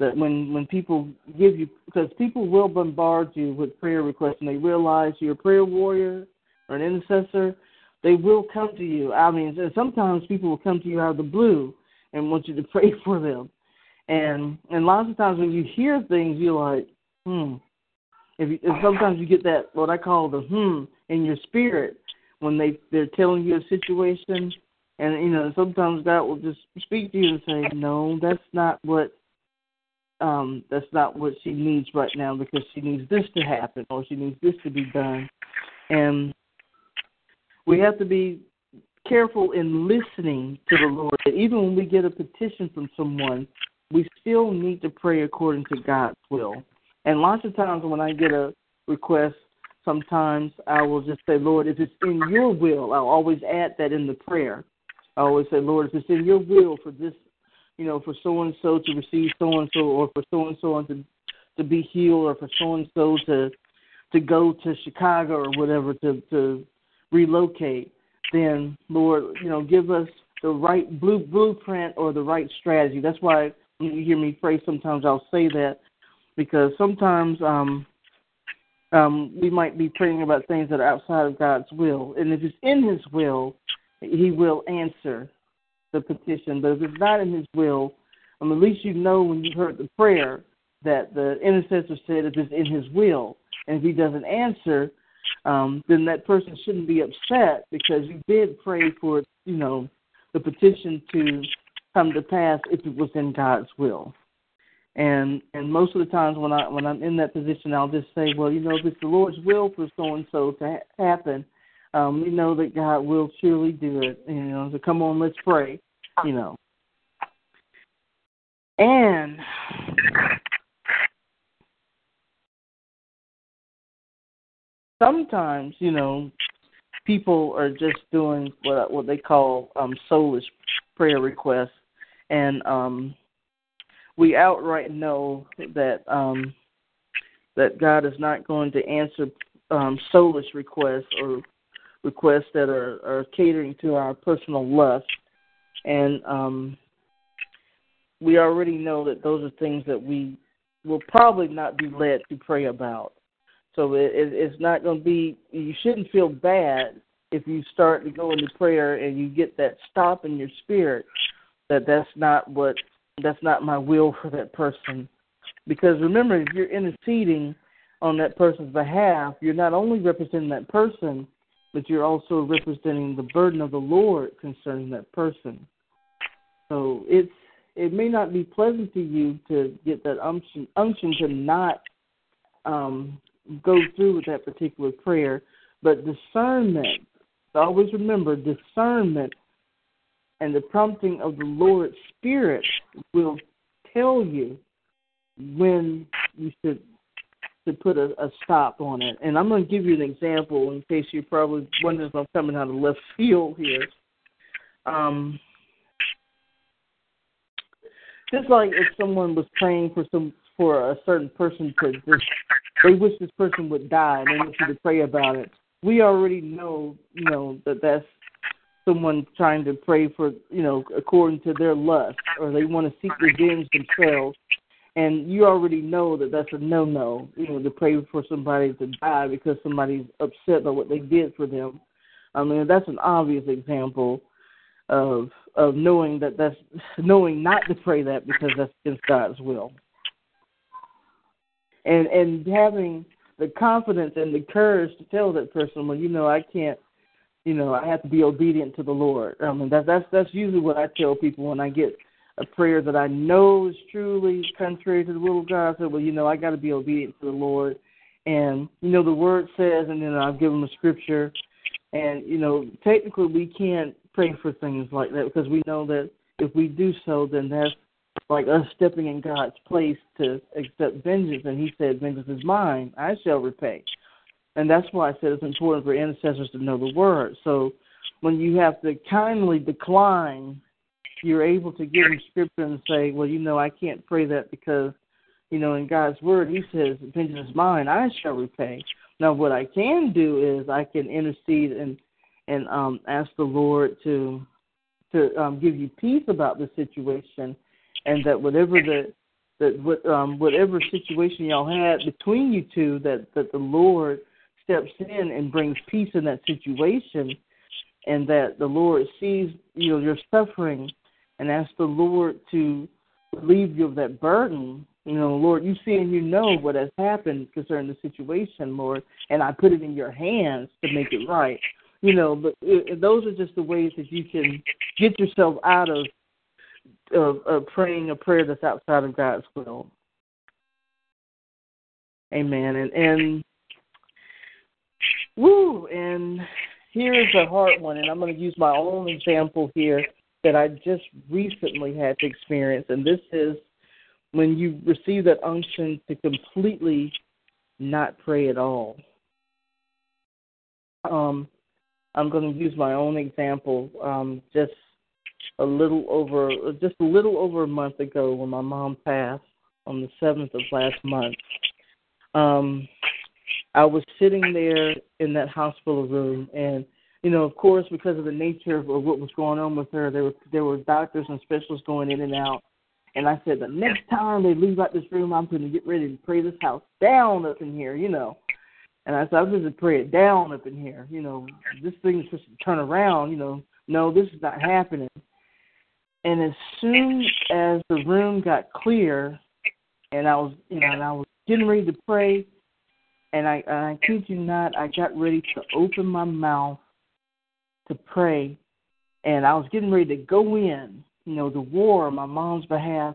S4: That when, when people give you, because people will bombard you with prayer requests and they realize you're a prayer warrior or an intercessor, they will come to you. I mean, sometimes people will come to you out of the blue and want you to pray for them. And and lots of times when you hear things, you're like, hmm. If you, and sometimes you get that what I call the hmm in your spirit when they they're telling you a situation, and you know sometimes God will just speak to you and say, no, that's not what um, that's not what she needs right now because she needs this to happen or she needs this to be done. And we have to be careful in listening to the Lord. That even when we get a petition from someone, we still need to pray according to God's will. And lots of times when I get a request, sometimes I will just say, Lord, if it's in your will, I'll always add that in the prayer. I always say, Lord, if it's in your will for this, you know, for so and so to receive so and so, or for so and so to to be healed, or for so and so to to go to Chicago or whatever to to relocate, then Lord, you know, give us the right blue blueprint or the right strategy. That's why when you hear me pray, sometimes I'll say that because sometimes um, um, we might be praying about things that are outside of God's will, and if it's in His will, He will answer the petition. But if it's not in His will, um, at least you know when you heard the prayer that the intercessor said if it's in His will, and if He doesn't answer, um, then that person shouldn't be upset because you did pray for, you know, the petition to come to pass if it was in God's will. And and most of the times when I when I'm in that position, I'll just say, well, you know, if it's the Lord's will for so and so to ha- happen, um, we know that God will surely do it. You know, so come on, let's pray. You know. And sometimes, you know, people are just doing what what they call um soulish prayer requests and um we outright know that um that God is not going to answer um soulless requests or requests that are, are catering to our personal lust and um we already know that those are things that we will probably not be led to pray about so it, it, it's not going to be. You shouldn't feel bad if you start to go into prayer and you get that stop in your spirit that that's not what that's not my will for that person. Because remember, if you're interceding on that person's behalf, you're not only representing that person, but you're also representing the burden of the Lord concerning that person. So it's it may not be pleasant to you to get that unction unction to not um, go through with that particular prayer. But discernment, always remember discernment and the prompting of the Lord's Spirit will tell you when you should to put a, a stop on it. And I'm going to give you an example in case you're probably wondering if I'm coming out of left field here. Um, just like if someone was praying for some for a certain person to just they wish this person would die and they want you to pray about it. We already know, you know, that that's someone trying to pray for, you know, according to their lust or they want to seek revenge themselves. And you already know that that's a no no, you know, to pray for somebody to die because somebody's upset by what they did for them. I mean, that's an obvious example of of knowing that that's knowing not to pray that because that's against God's will and and having the confidence and the courage to tell that person, well, you know, I can't, you know, I have to be obedient to the Lord. I mean, that's that's that's usually what I tell people when I get a prayer that I know is truly contrary to the will of God. I said, well, you know, I got to be obedient to the Lord, and you know, the Word says, and then I'll give them a scripture, and you know, technically we can't pray for things like that because we know that if we do so, then that's like us stepping in God's place to accept vengeance. And He said, Vengeance is mine, I shall repay. And that's why I said it's important for intercessors to know the word. So when you have to kindly decline, you're able to give them scripture and say, Well, you know, I can't pray that because, you know, in God's word, He says, Vengeance is mine, I shall repay. Now, what I can do is I can intercede and and um, ask the Lord to to um, give you peace about the situation and that whatever the that what um, whatever situation y'all had between you two, that that the Lord steps in and brings peace in that situation, and that the Lord sees you know your suffering, and asks the Lord to relieve you of that burden. You know, Lord, you see and you know what has happened concerning the situation, Lord, and I put it in your hands to make it right. You know, but it, uh, those are just the ways that you can get yourself out of of, of praying a prayer that's outside of God's will. Amen. And and woo. And here is a hard one, and I'm going to use my own example here that I just recently had to experience, and this is when you receive that unction to completely not pray at all. Um, I'm going to use my own example. Um, just a little over just a little over a month ago when my mom passed on the seventh of last month. Um, I was sitting there in that hospital room, and you know, of course, because of the nature of what was going on with her, there were there were doctors and specialists going in and out. And I said, the next time they leave out this room, I'm going to get ready to pray this house down up in here, you know. And I said, I'm just to pray it down up in here, you know. This thing is supposed to turn around, you know. No, this is not happening. And as soon as the room got clear, and I was, you know, and I was getting ready to pray, and I, and I kid you not, I got ready to open my mouth to pray, and I was getting ready to go in, you know, to war on my mom's behalf.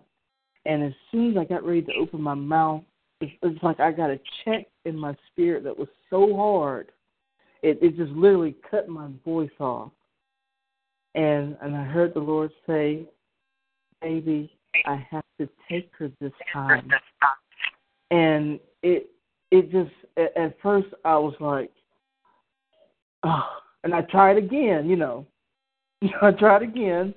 S4: And as soon as I got ready to open my mouth, it's, it's like I got a check in my spirit that was so hard, it, it just literally cut my voice off and and I heard the Lord say, "Baby, I have to take her this time." And it it just at first I was like, oh, and I tried again, you know, I tried again.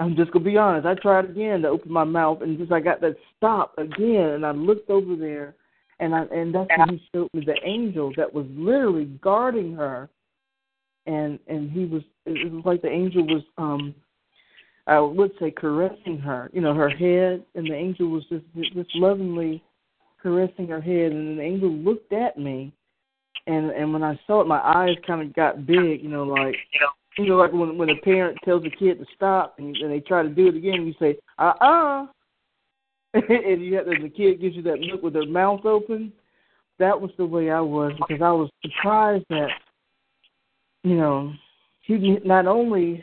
S4: I'm just gonna be honest. I tried again to open my mouth, and just I got that stop again, and I looked over there, and I and that's when he showed me the angel that was literally guarding her and and he was it was like the angel was um I would say caressing her, you know, her head, and the angel was just just lovingly caressing her head, and the angel looked at me, and and when I saw it, my eyes kind of got big, you know, like you know, like when when a parent tells a kid to stop, and, and they try to do it again, and you say, uh uh and you have, the kid gives you that look with their mouth open. That was the way I was because I was surprised that you know, he not only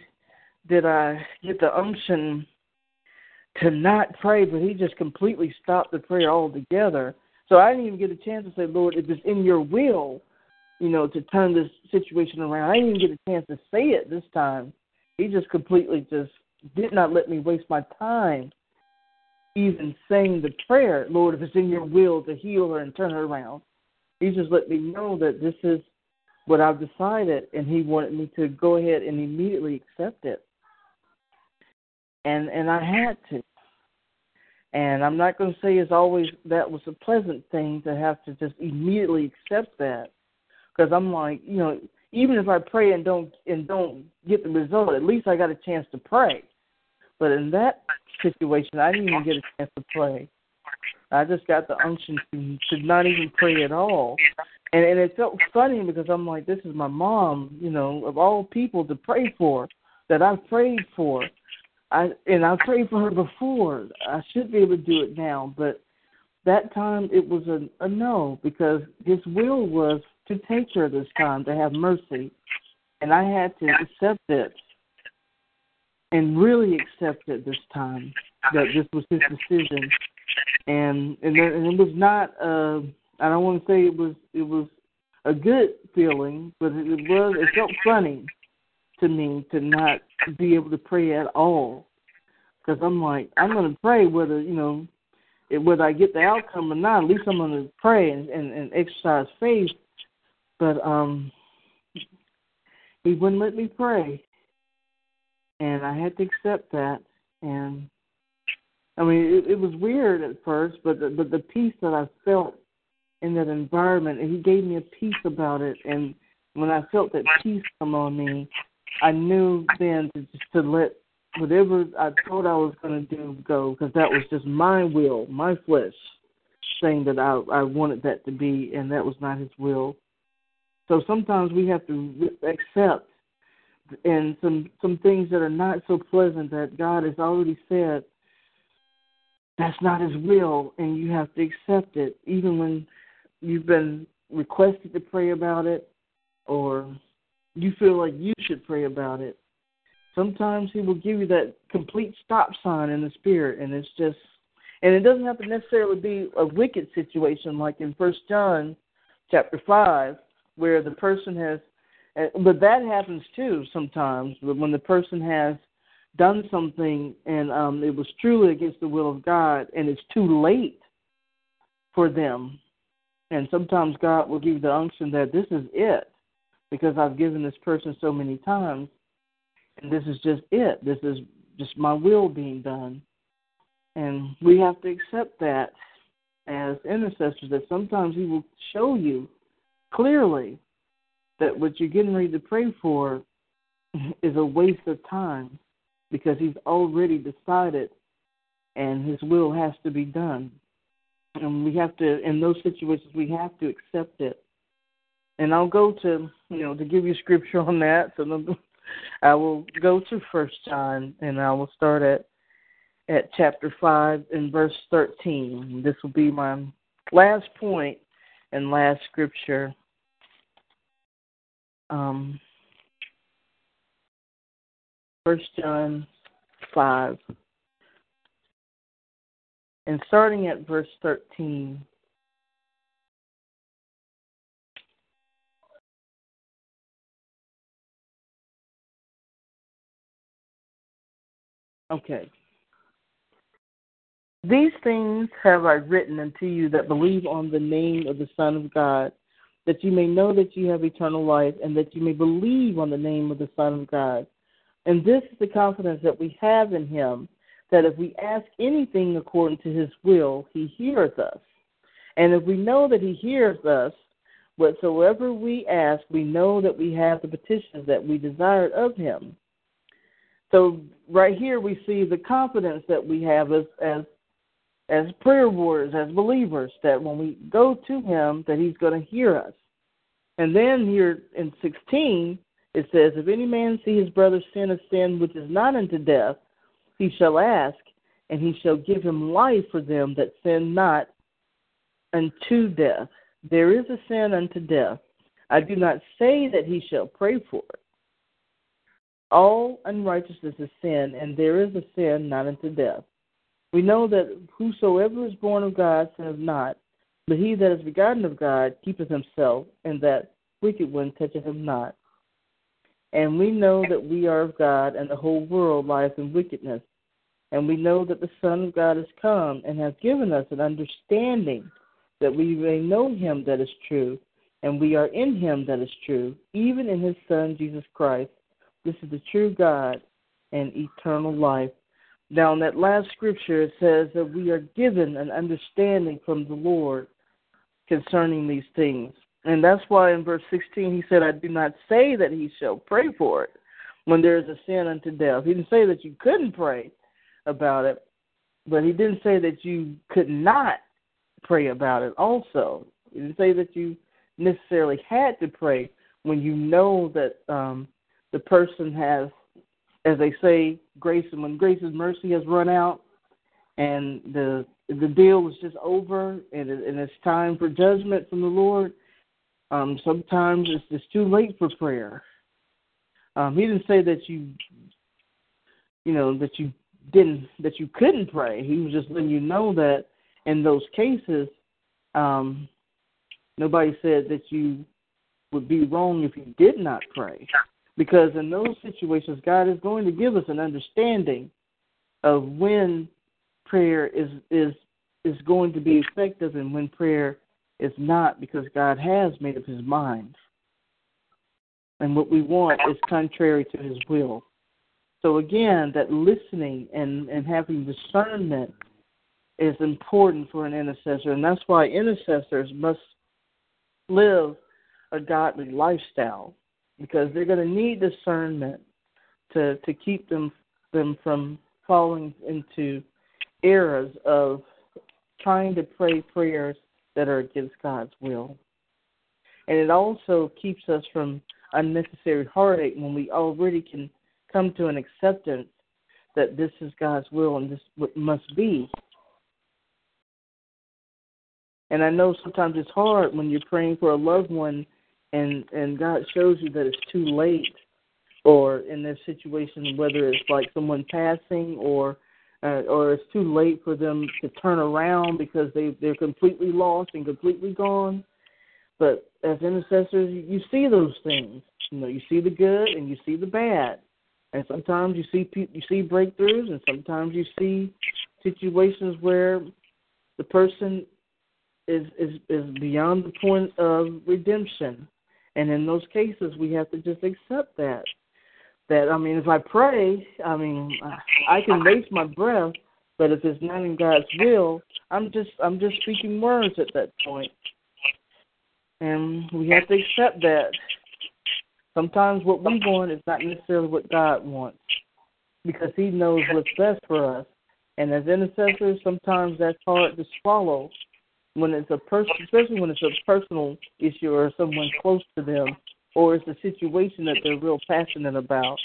S4: did I get the unction to not pray, but he just completely stopped the prayer altogether. So I didn't even get a chance to say, Lord, if it's in your will, you know, to turn this situation around. I didn't even get a chance to say it this time. He just completely just did not let me waste my time even saying the prayer, Lord, if it's in your will to heal her and turn her around. He just let me know that this is what I've decided, and he wanted me to go ahead and immediately accept it. And and I had to. And I'm not going to say it's always that was a pleasant thing to have to just immediately accept that, because I'm like, you know, even if I pray and don't and don't get the result, at least I got a chance to pray. But in that situation, I didn't even get a chance to pray. I just got the unction to, to not even pray at all. And, and it felt funny because I'm like, this is my mom, you know, of all people to pray for, that I've prayed for. I and I prayed for her before. I should be able to do it now, but that time it was a, a no because his will was to take her this time to have mercy, and I had to accept it and really accept it this time that this was his decision and and, then, and it was not. Uh, I don't want to say it was it was a good feeling, but it, was it felt funny to me to not be able to pray at all because I'm like I'm going to pray whether you know whether I get the outcome or not. At least I'm going to pray and, and, and exercise faith. But um, he wouldn't let me pray, and I had to accept that. And I mean, it, it was weird at first, but the, but the peace that I felt in that environment, and he gave me a peace about it. And when I felt that peace come on me, I knew then to just to let whatever I thought I was going to do go, because that was just my will, my flesh saying that I I wanted that to be, and that was not His will. So sometimes we have to accept and some some things that are not so pleasant that God has already said that's not his will and you have to accept it even when you've been requested to pray about it or you feel like you should pray about it sometimes he will give you that complete stop sign in the spirit and it's just and it doesn't have to necessarily be a wicked situation like in first john chapter five where the person has but that happens too sometimes but when the person has done something and um, it was truly against the will of God, and it's too late for them. And sometimes God will give the unction that this is it because I've given this person so many times, and this is just it. This is just my will being done. And we have to accept that as intercessors that sometimes He will show you clearly that what you're getting ready to pray for is a waste of time because he's already decided and his will has to be done. And we have to, in those situations, we have to accept it. And I'll go to, you know, to give you scripture on that. So I will go to First John, and I will start at at chapter five and verse thirteen. This will be my last point and last scripture. Um, First John 5. And starting at verse 13, Okay. These things have I written unto you that believe on the name of the Son of God, that you may know that you have eternal life, and that you may believe on the name of the Son of God. And this is the confidence that we have in him that if we ask anything according to his will, he hears us. And if we know that he hears us, whatsoever we ask, we know that we have the petitions that we desired of him. So right here we see the confidence that we have as as as prayer warriors, as believers, that when we go to him that he's going to hear us. And then here in 16, it says, If any man see his brother sin a sin which is not unto death, he shall ask, and he shall give him life for them that sin not unto death. There is a sin unto death. I do not say that he shall pray for it. All unrighteousness is sin, and there is a sin not unto death. We know that whosoever is born of God sinneth not, but he that is begotten of God keepeth himself, and that wicked one toucheth him not. And we know that we are of God, and the whole world lies in wickedness. And we know that the Son of God has come and has given us an understanding that we may know him that is true, and we are in him that is true, even in his Son, Jesus Christ. This is the true God and eternal life. Now, in that last scripture, it says that we are given an understanding from the Lord concerning these things. And that's why in verse 16 he said, I do not say that he shall pray for it when there is a sin unto death. He didn't say that you couldn't pray about it, but he didn't say that you could not pray about it also. He didn't say that you necessarily had to pray when you know that um, the person has, as they say, grace, and when grace's mercy has run out and the the deal is just over and, it, and it's time for judgment from the Lord um, sometimes it's, just too late for prayer. Um, he didn't say that you, you know, that you didn't, that you couldn't pray. He was just letting you know that in those cases, um, nobody said that you would be wrong if you did not pray. Because in those situations, God is going to give us an understanding of when prayer is is is going to be effective and when prayer is not because God has made up his mind. And what we want is contrary to his will. So again, that listening and, and having discernment is important for an intercessor, and that's why intercessors must live a godly lifestyle because they're going to need discernment to to keep them them from falling into errors of trying to pray prayers that are against God's will. And it also keeps us from unnecessary heartache when we already can come to an acceptance that this is God's will and this must be. And I know sometimes it's hard when you're praying for a loved one and and God shows you that it's too late or in this situation whether it's like someone passing or uh, or it's too late for them to turn around because they they're completely lost and completely gone. But as intercessors, you see those things. You know, you see the good and you see the bad, and sometimes you see you see breakthroughs, and sometimes you see situations where the person is is is beyond the point of redemption. And in those cases, we have to just accept that that I mean, if I pray, I mean, I can waste my breath, but if it's not in God's will, I'm just I'm just speaking words at that point, and we have to accept that. Sometimes what we want is not necessarily what God wants, because He knows what's best for us. And as intercessors, sometimes that's hard to swallow when it's a person, especially when it's a personal issue or someone close to them or it's a situation that they're real passionate about.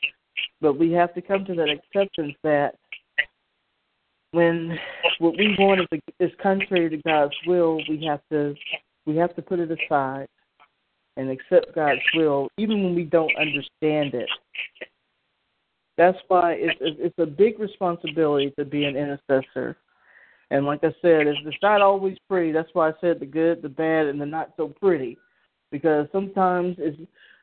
S4: But we have to come to that acceptance that when what we want is, is contrary to God's will, we have to we have to put it aside and accept God's will, even when we don't understand it. That's why it's it's a big responsibility to be an intercessor. And like I said, it's, it's not always pretty. That's why I said the good, the bad, and the not so pretty because sometimes it's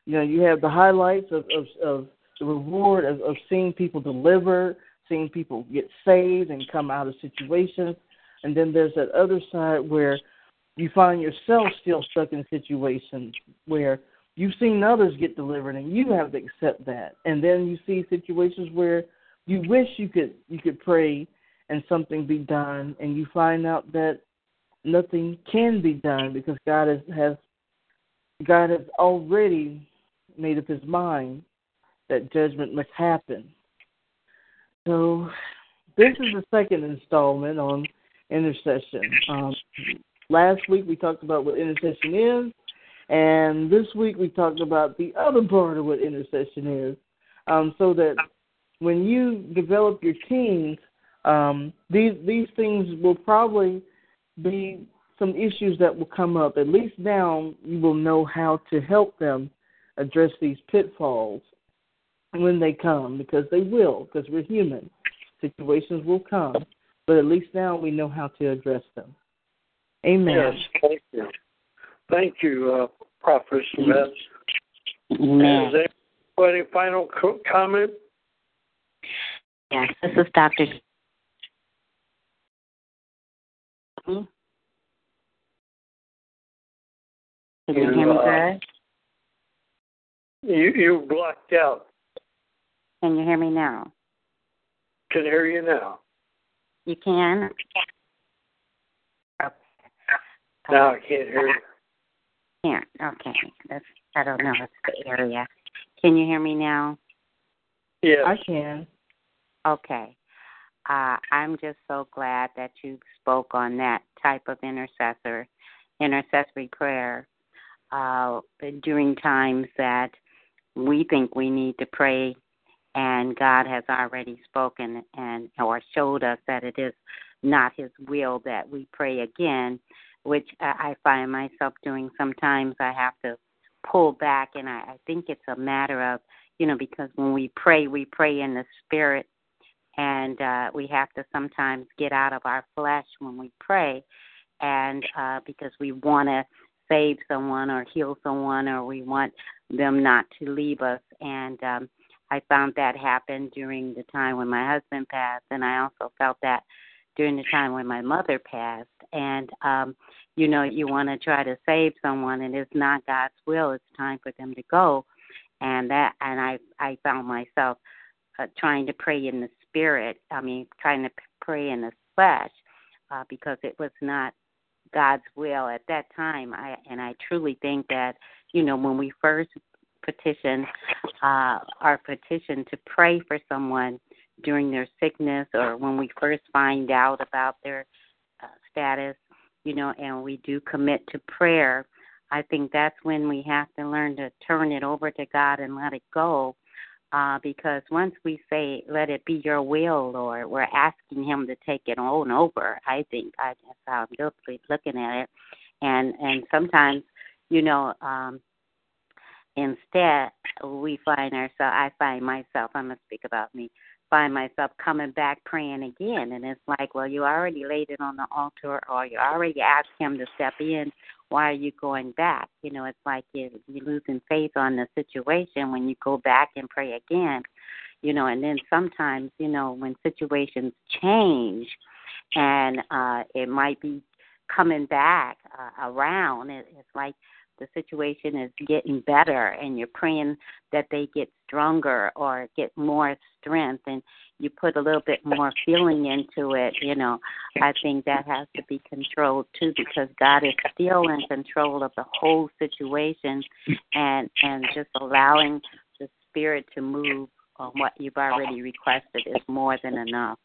S4: you know you have the highlights of of, of the reward of, of seeing people deliver, seeing people get saved and come out of situations, and then there's that other side where you find yourself still stuck in situations where you've seen others get delivered and you have to accept that, and then you see situations where you wish you could you could pray and something be done, and you find out that nothing can be done because God has, has God has already made up his mind that judgment must happen. So, this is the second installment on intercession. Um, last week we talked about what intercession is, and this week we talked about the other part of what intercession is, um, so that when you develop your teams, um, these these things will probably be some issues that will come up. At least now you will know how to help them address these pitfalls when they come because they will, because we're human. Situations will come, but at least now we know how to address them. Amen.
S8: Yes, thank you. Thank you, uh, Prophet Smith. Yes. Mm. Is there any final co- comment?
S9: Yes, this is Dr. Hmm? Can uh, you, you hear me, Greg? Uh,
S8: you you blocked out.
S9: Can you hear me now?
S8: Can hear you now.
S9: You can. Okay.
S8: No, I can't hear you. Can't.
S9: Okay.
S8: That's.
S9: I don't know. That's the area. Can you hear me now? Yeah. I can. Okay. Uh, I'm just so glad that you spoke on that type of intercessor, intercessory prayer uh, during times that we think we need to pray and God has already spoken and or showed us that it is not his will that we pray again, which I find myself doing sometimes I have to pull back and I, I think it's a matter of, you know, because when we pray, we pray in the spirit and uh we have to sometimes get out of our flesh when we pray and uh because we want to save someone or heal someone or we want them not to leave us and um I found that happened during the time when my husband passed and I also felt that during the time when my mother passed and um you know you want to try to save someone and it's not God's will it's time for them to go and that and I I found myself uh, trying to pray in the spirit I mean trying to pray in the flesh uh, because it was not God's will at that time. I and I truly think that you know when we first petition uh, our petition to pray for someone during their sickness or when we first find out about their uh, status, you know, and we do commit to prayer. I think that's when we have to learn to turn it over to God and let it go uh, because once we say, let it be your will, Lord, we're asking Him to take it on over. I think I, just how I'm looking at it. And, and sometimes, you know, um, instead, we find ourselves, I find myself, I must speak about me, find myself coming back praying again. And it's like, well, you already laid it on the altar or you already asked Him to step in why are you going back? You know, it's like you, you're losing faith on the situation when you go back and pray again. You know, and then sometimes, you know, when situations change and uh, it might be coming back uh, around, it, it's like the situation is getting better and you're praying that they get stronger or get more strength and you put a little bit more feeling into it you know i think that has to be controlled too because god is still in control of the whole situation and and just allowing the spirit to move on what you've already requested is more than enough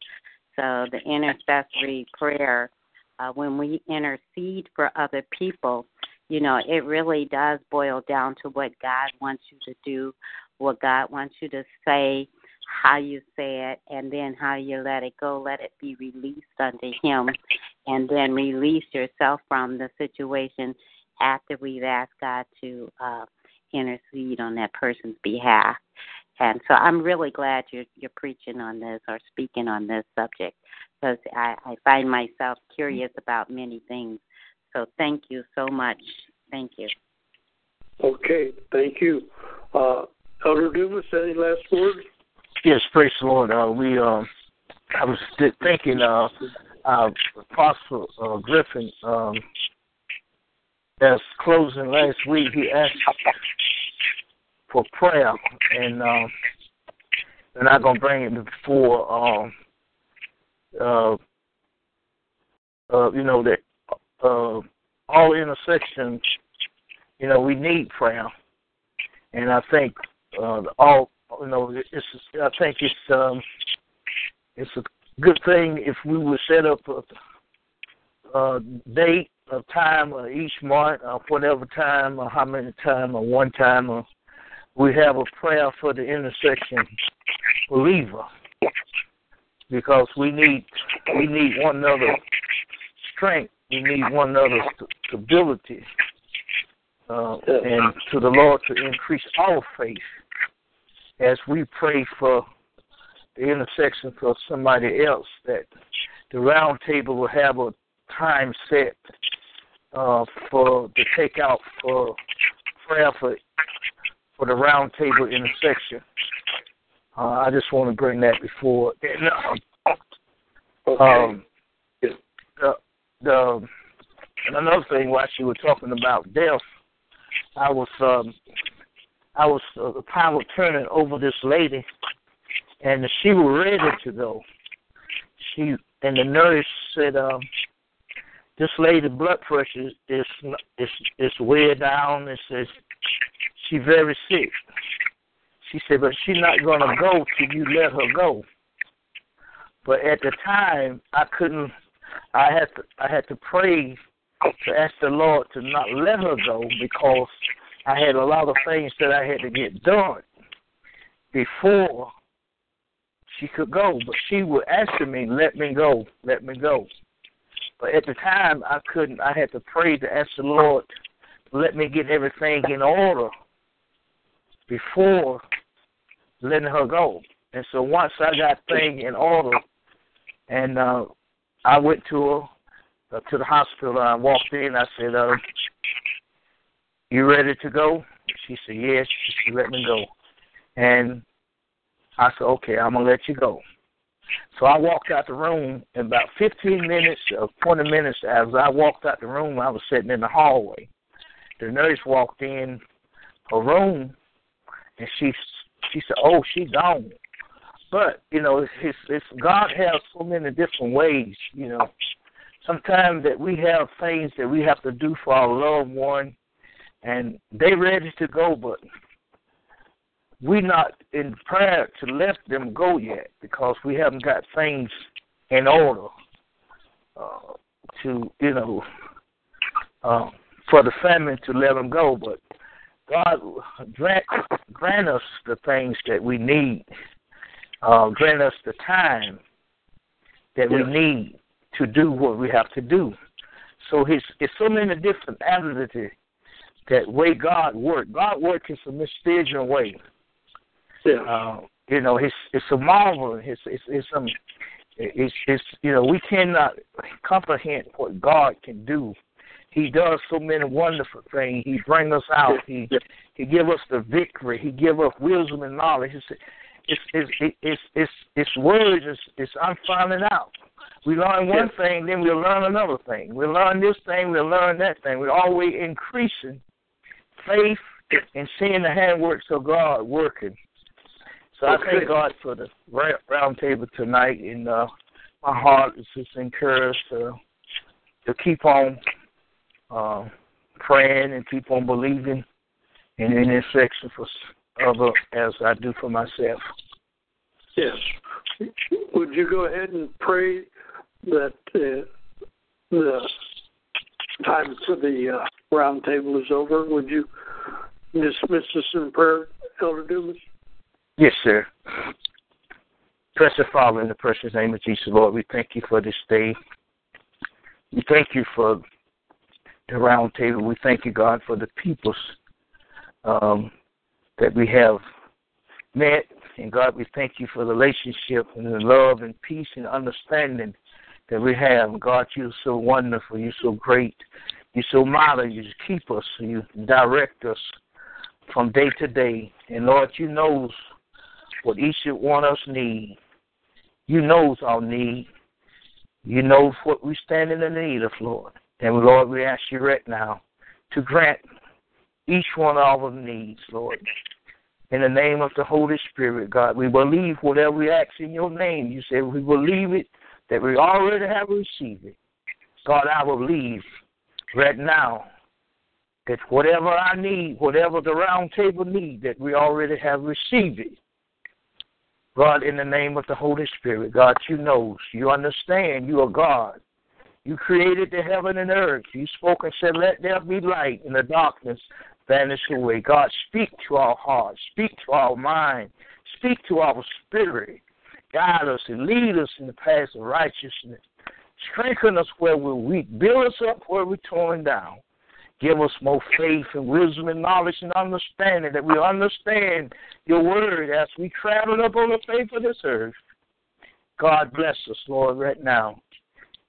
S9: so the intercessory prayer uh, when we intercede for other people you know, it really does boil down to what God wants you to do, what God wants you to say, how you say it, and then how you let it go. Let it be released unto Him, and then release yourself from the situation after we've asked God to uh, intercede on that person's behalf. And so I'm really glad you're you're preaching on this or speaking on this subject because I, I find myself curious about many things so thank you so much. Thank you. Okay, thank you. Uh, Elder Dumas, any last words?
S8: Yes, praise the Lord.
S10: Uh, we, um, I was thinking, uh, uh, Apostle uh, Griffin, um, as closing last week, he asked for prayer, and uh, and I'm gonna bring it before, um, uh, uh, you know that uh, all intercessions, you know, we need prayer, and I think uh, all you know, it's I think it's um, it's a good thing if we would set up a, a date, a time, uh, each month, or uh, whatever time, or how many time, or one time, or uh, we have a prayer for the intercession believer because we need we need one another strength we need one another's stability uh, and to the Lord to increase our faith as we pray for the intercession for somebody else that the roundtable will have a time set uh, for the takeout for prayer for for the roundtable intercession. Uh, I just want to bring that before.
S8: Uh, um, okay. Uh,
S10: the and another thing while she was talking about death, I was um, I was uh, kind of turning over this lady, and she was ready to go. She and the nurse said, um, "This lady's blood pressure is is is, way down. It says she's very sick." She said, "But she's not gonna go till you let her go." But at the time, I couldn't I had to I had to pray to ask the Lord to not let her go because I had a lot of things that I had to get done before she could go. But she would ask me, "Let me go, let me go." But at the time, I couldn't. I had to pray to ask the Lord, "Let me get everything in order before letting her go." And so once I got things in order, and uh, I went to her, uh, to the hospital. I walked in. I said, uh, "You ready to go?" She said, "Yes." She, said, let me go, and I said, "Okay, I'm gonna let you go." So I walked out the room. In about 15 minutes or 20 minutes, as I walked out the room, I was sitting in the hallway. The nurse walked in her room, and she she said, "Oh, she has gone." But you know, it's, it's God has so many different ways. You know, sometimes that we have things that we have to do for our loved one, and they ready to go, but we're not in prayer to let them go yet because we haven't got things in order uh, to you know uh, for the family to let them go, but God grant grant us the things that we need uh, grant us the time that we need to do what we have to do. So it's, it's so many different avenues that way God work. God work in a mysterious way. Yeah. Uh, you know, it's it's a marvel. It's it's it's it's it's you know we cannot comprehend what God can do. He does so many wonderful things. He bring us out. He yeah. he give us the victory. He give us wisdom and knowledge it's it's it's it's, it's words. It's, it's I'm finding out. We learn one thing, then we learn another thing. We learn this thing, we learn that thing. We're always increasing faith and seeing the handworks of God working. So I thank God for the roundtable tonight, and uh, my heart is just encouraged to to keep on uh, praying and keep on believing, and in this section for other as I do for myself.
S8: Yes. Would you go ahead and pray that uh, the time for the uh, round table is over? Would you dismiss us in prayer, Elder Dumas?
S10: Yes, sir. Precious Father, in the precious name of Jesus, Lord, we thank you for this day. We thank you for the round table. We thank you, God, for the people's um, that we have met. And God, we thank you for the relationship and the love and peace and understanding that we have. God, you're so wonderful. You're so great. You're so mighty. You keep us. You direct us from day to day. And Lord, you know what each one of us need. You know our need. You know what we stand in the need of, Lord. And Lord, we ask you right now to grant each one of them needs, Lord. In the name of the Holy Spirit, God, we believe whatever we ask in your name. You said we believe it, that we already have received it. God, I believe right now that whatever I need, whatever the round table need, that we already have received it. God, in the name of the Holy Spirit, God, you know, you understand, you are God. You created the heaven and earth. You spoke and said, Let there be light in the darkness. Vanish away. way. God, speak to our heart, speak to our mind, speak to our spirit. Guide us and lead us in the path of righteousness. Strengthen us where we're weak. Build us up where we're torn down. Give us more faith and wisdom and knowledge and understanding that we understand your word as we travel up on the face of this earth. God bless us, Lord, right now.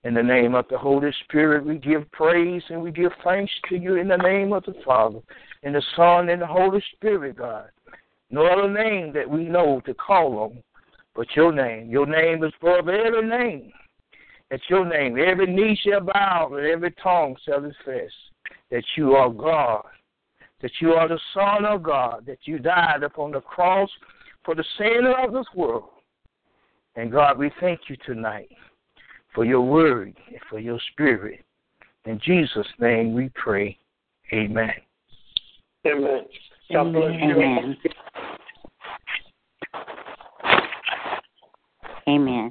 S10: In the name of the Holy Spirit, we give praise and we give thanks to you in the name of the Father and the Son and the Holy Spirit, God. No other name that we know to call on but your name. Your name is above every name. It's your name, every knee shall bow and every tongue shall confess that you are God, that you are the Son of God, that you died upon the cross for the sin of this world. And God, we thank you tonight for your word and for your spirit. In Jesus' name we pray. Amen. Amen. God bless you. Amen.
S9: Amen.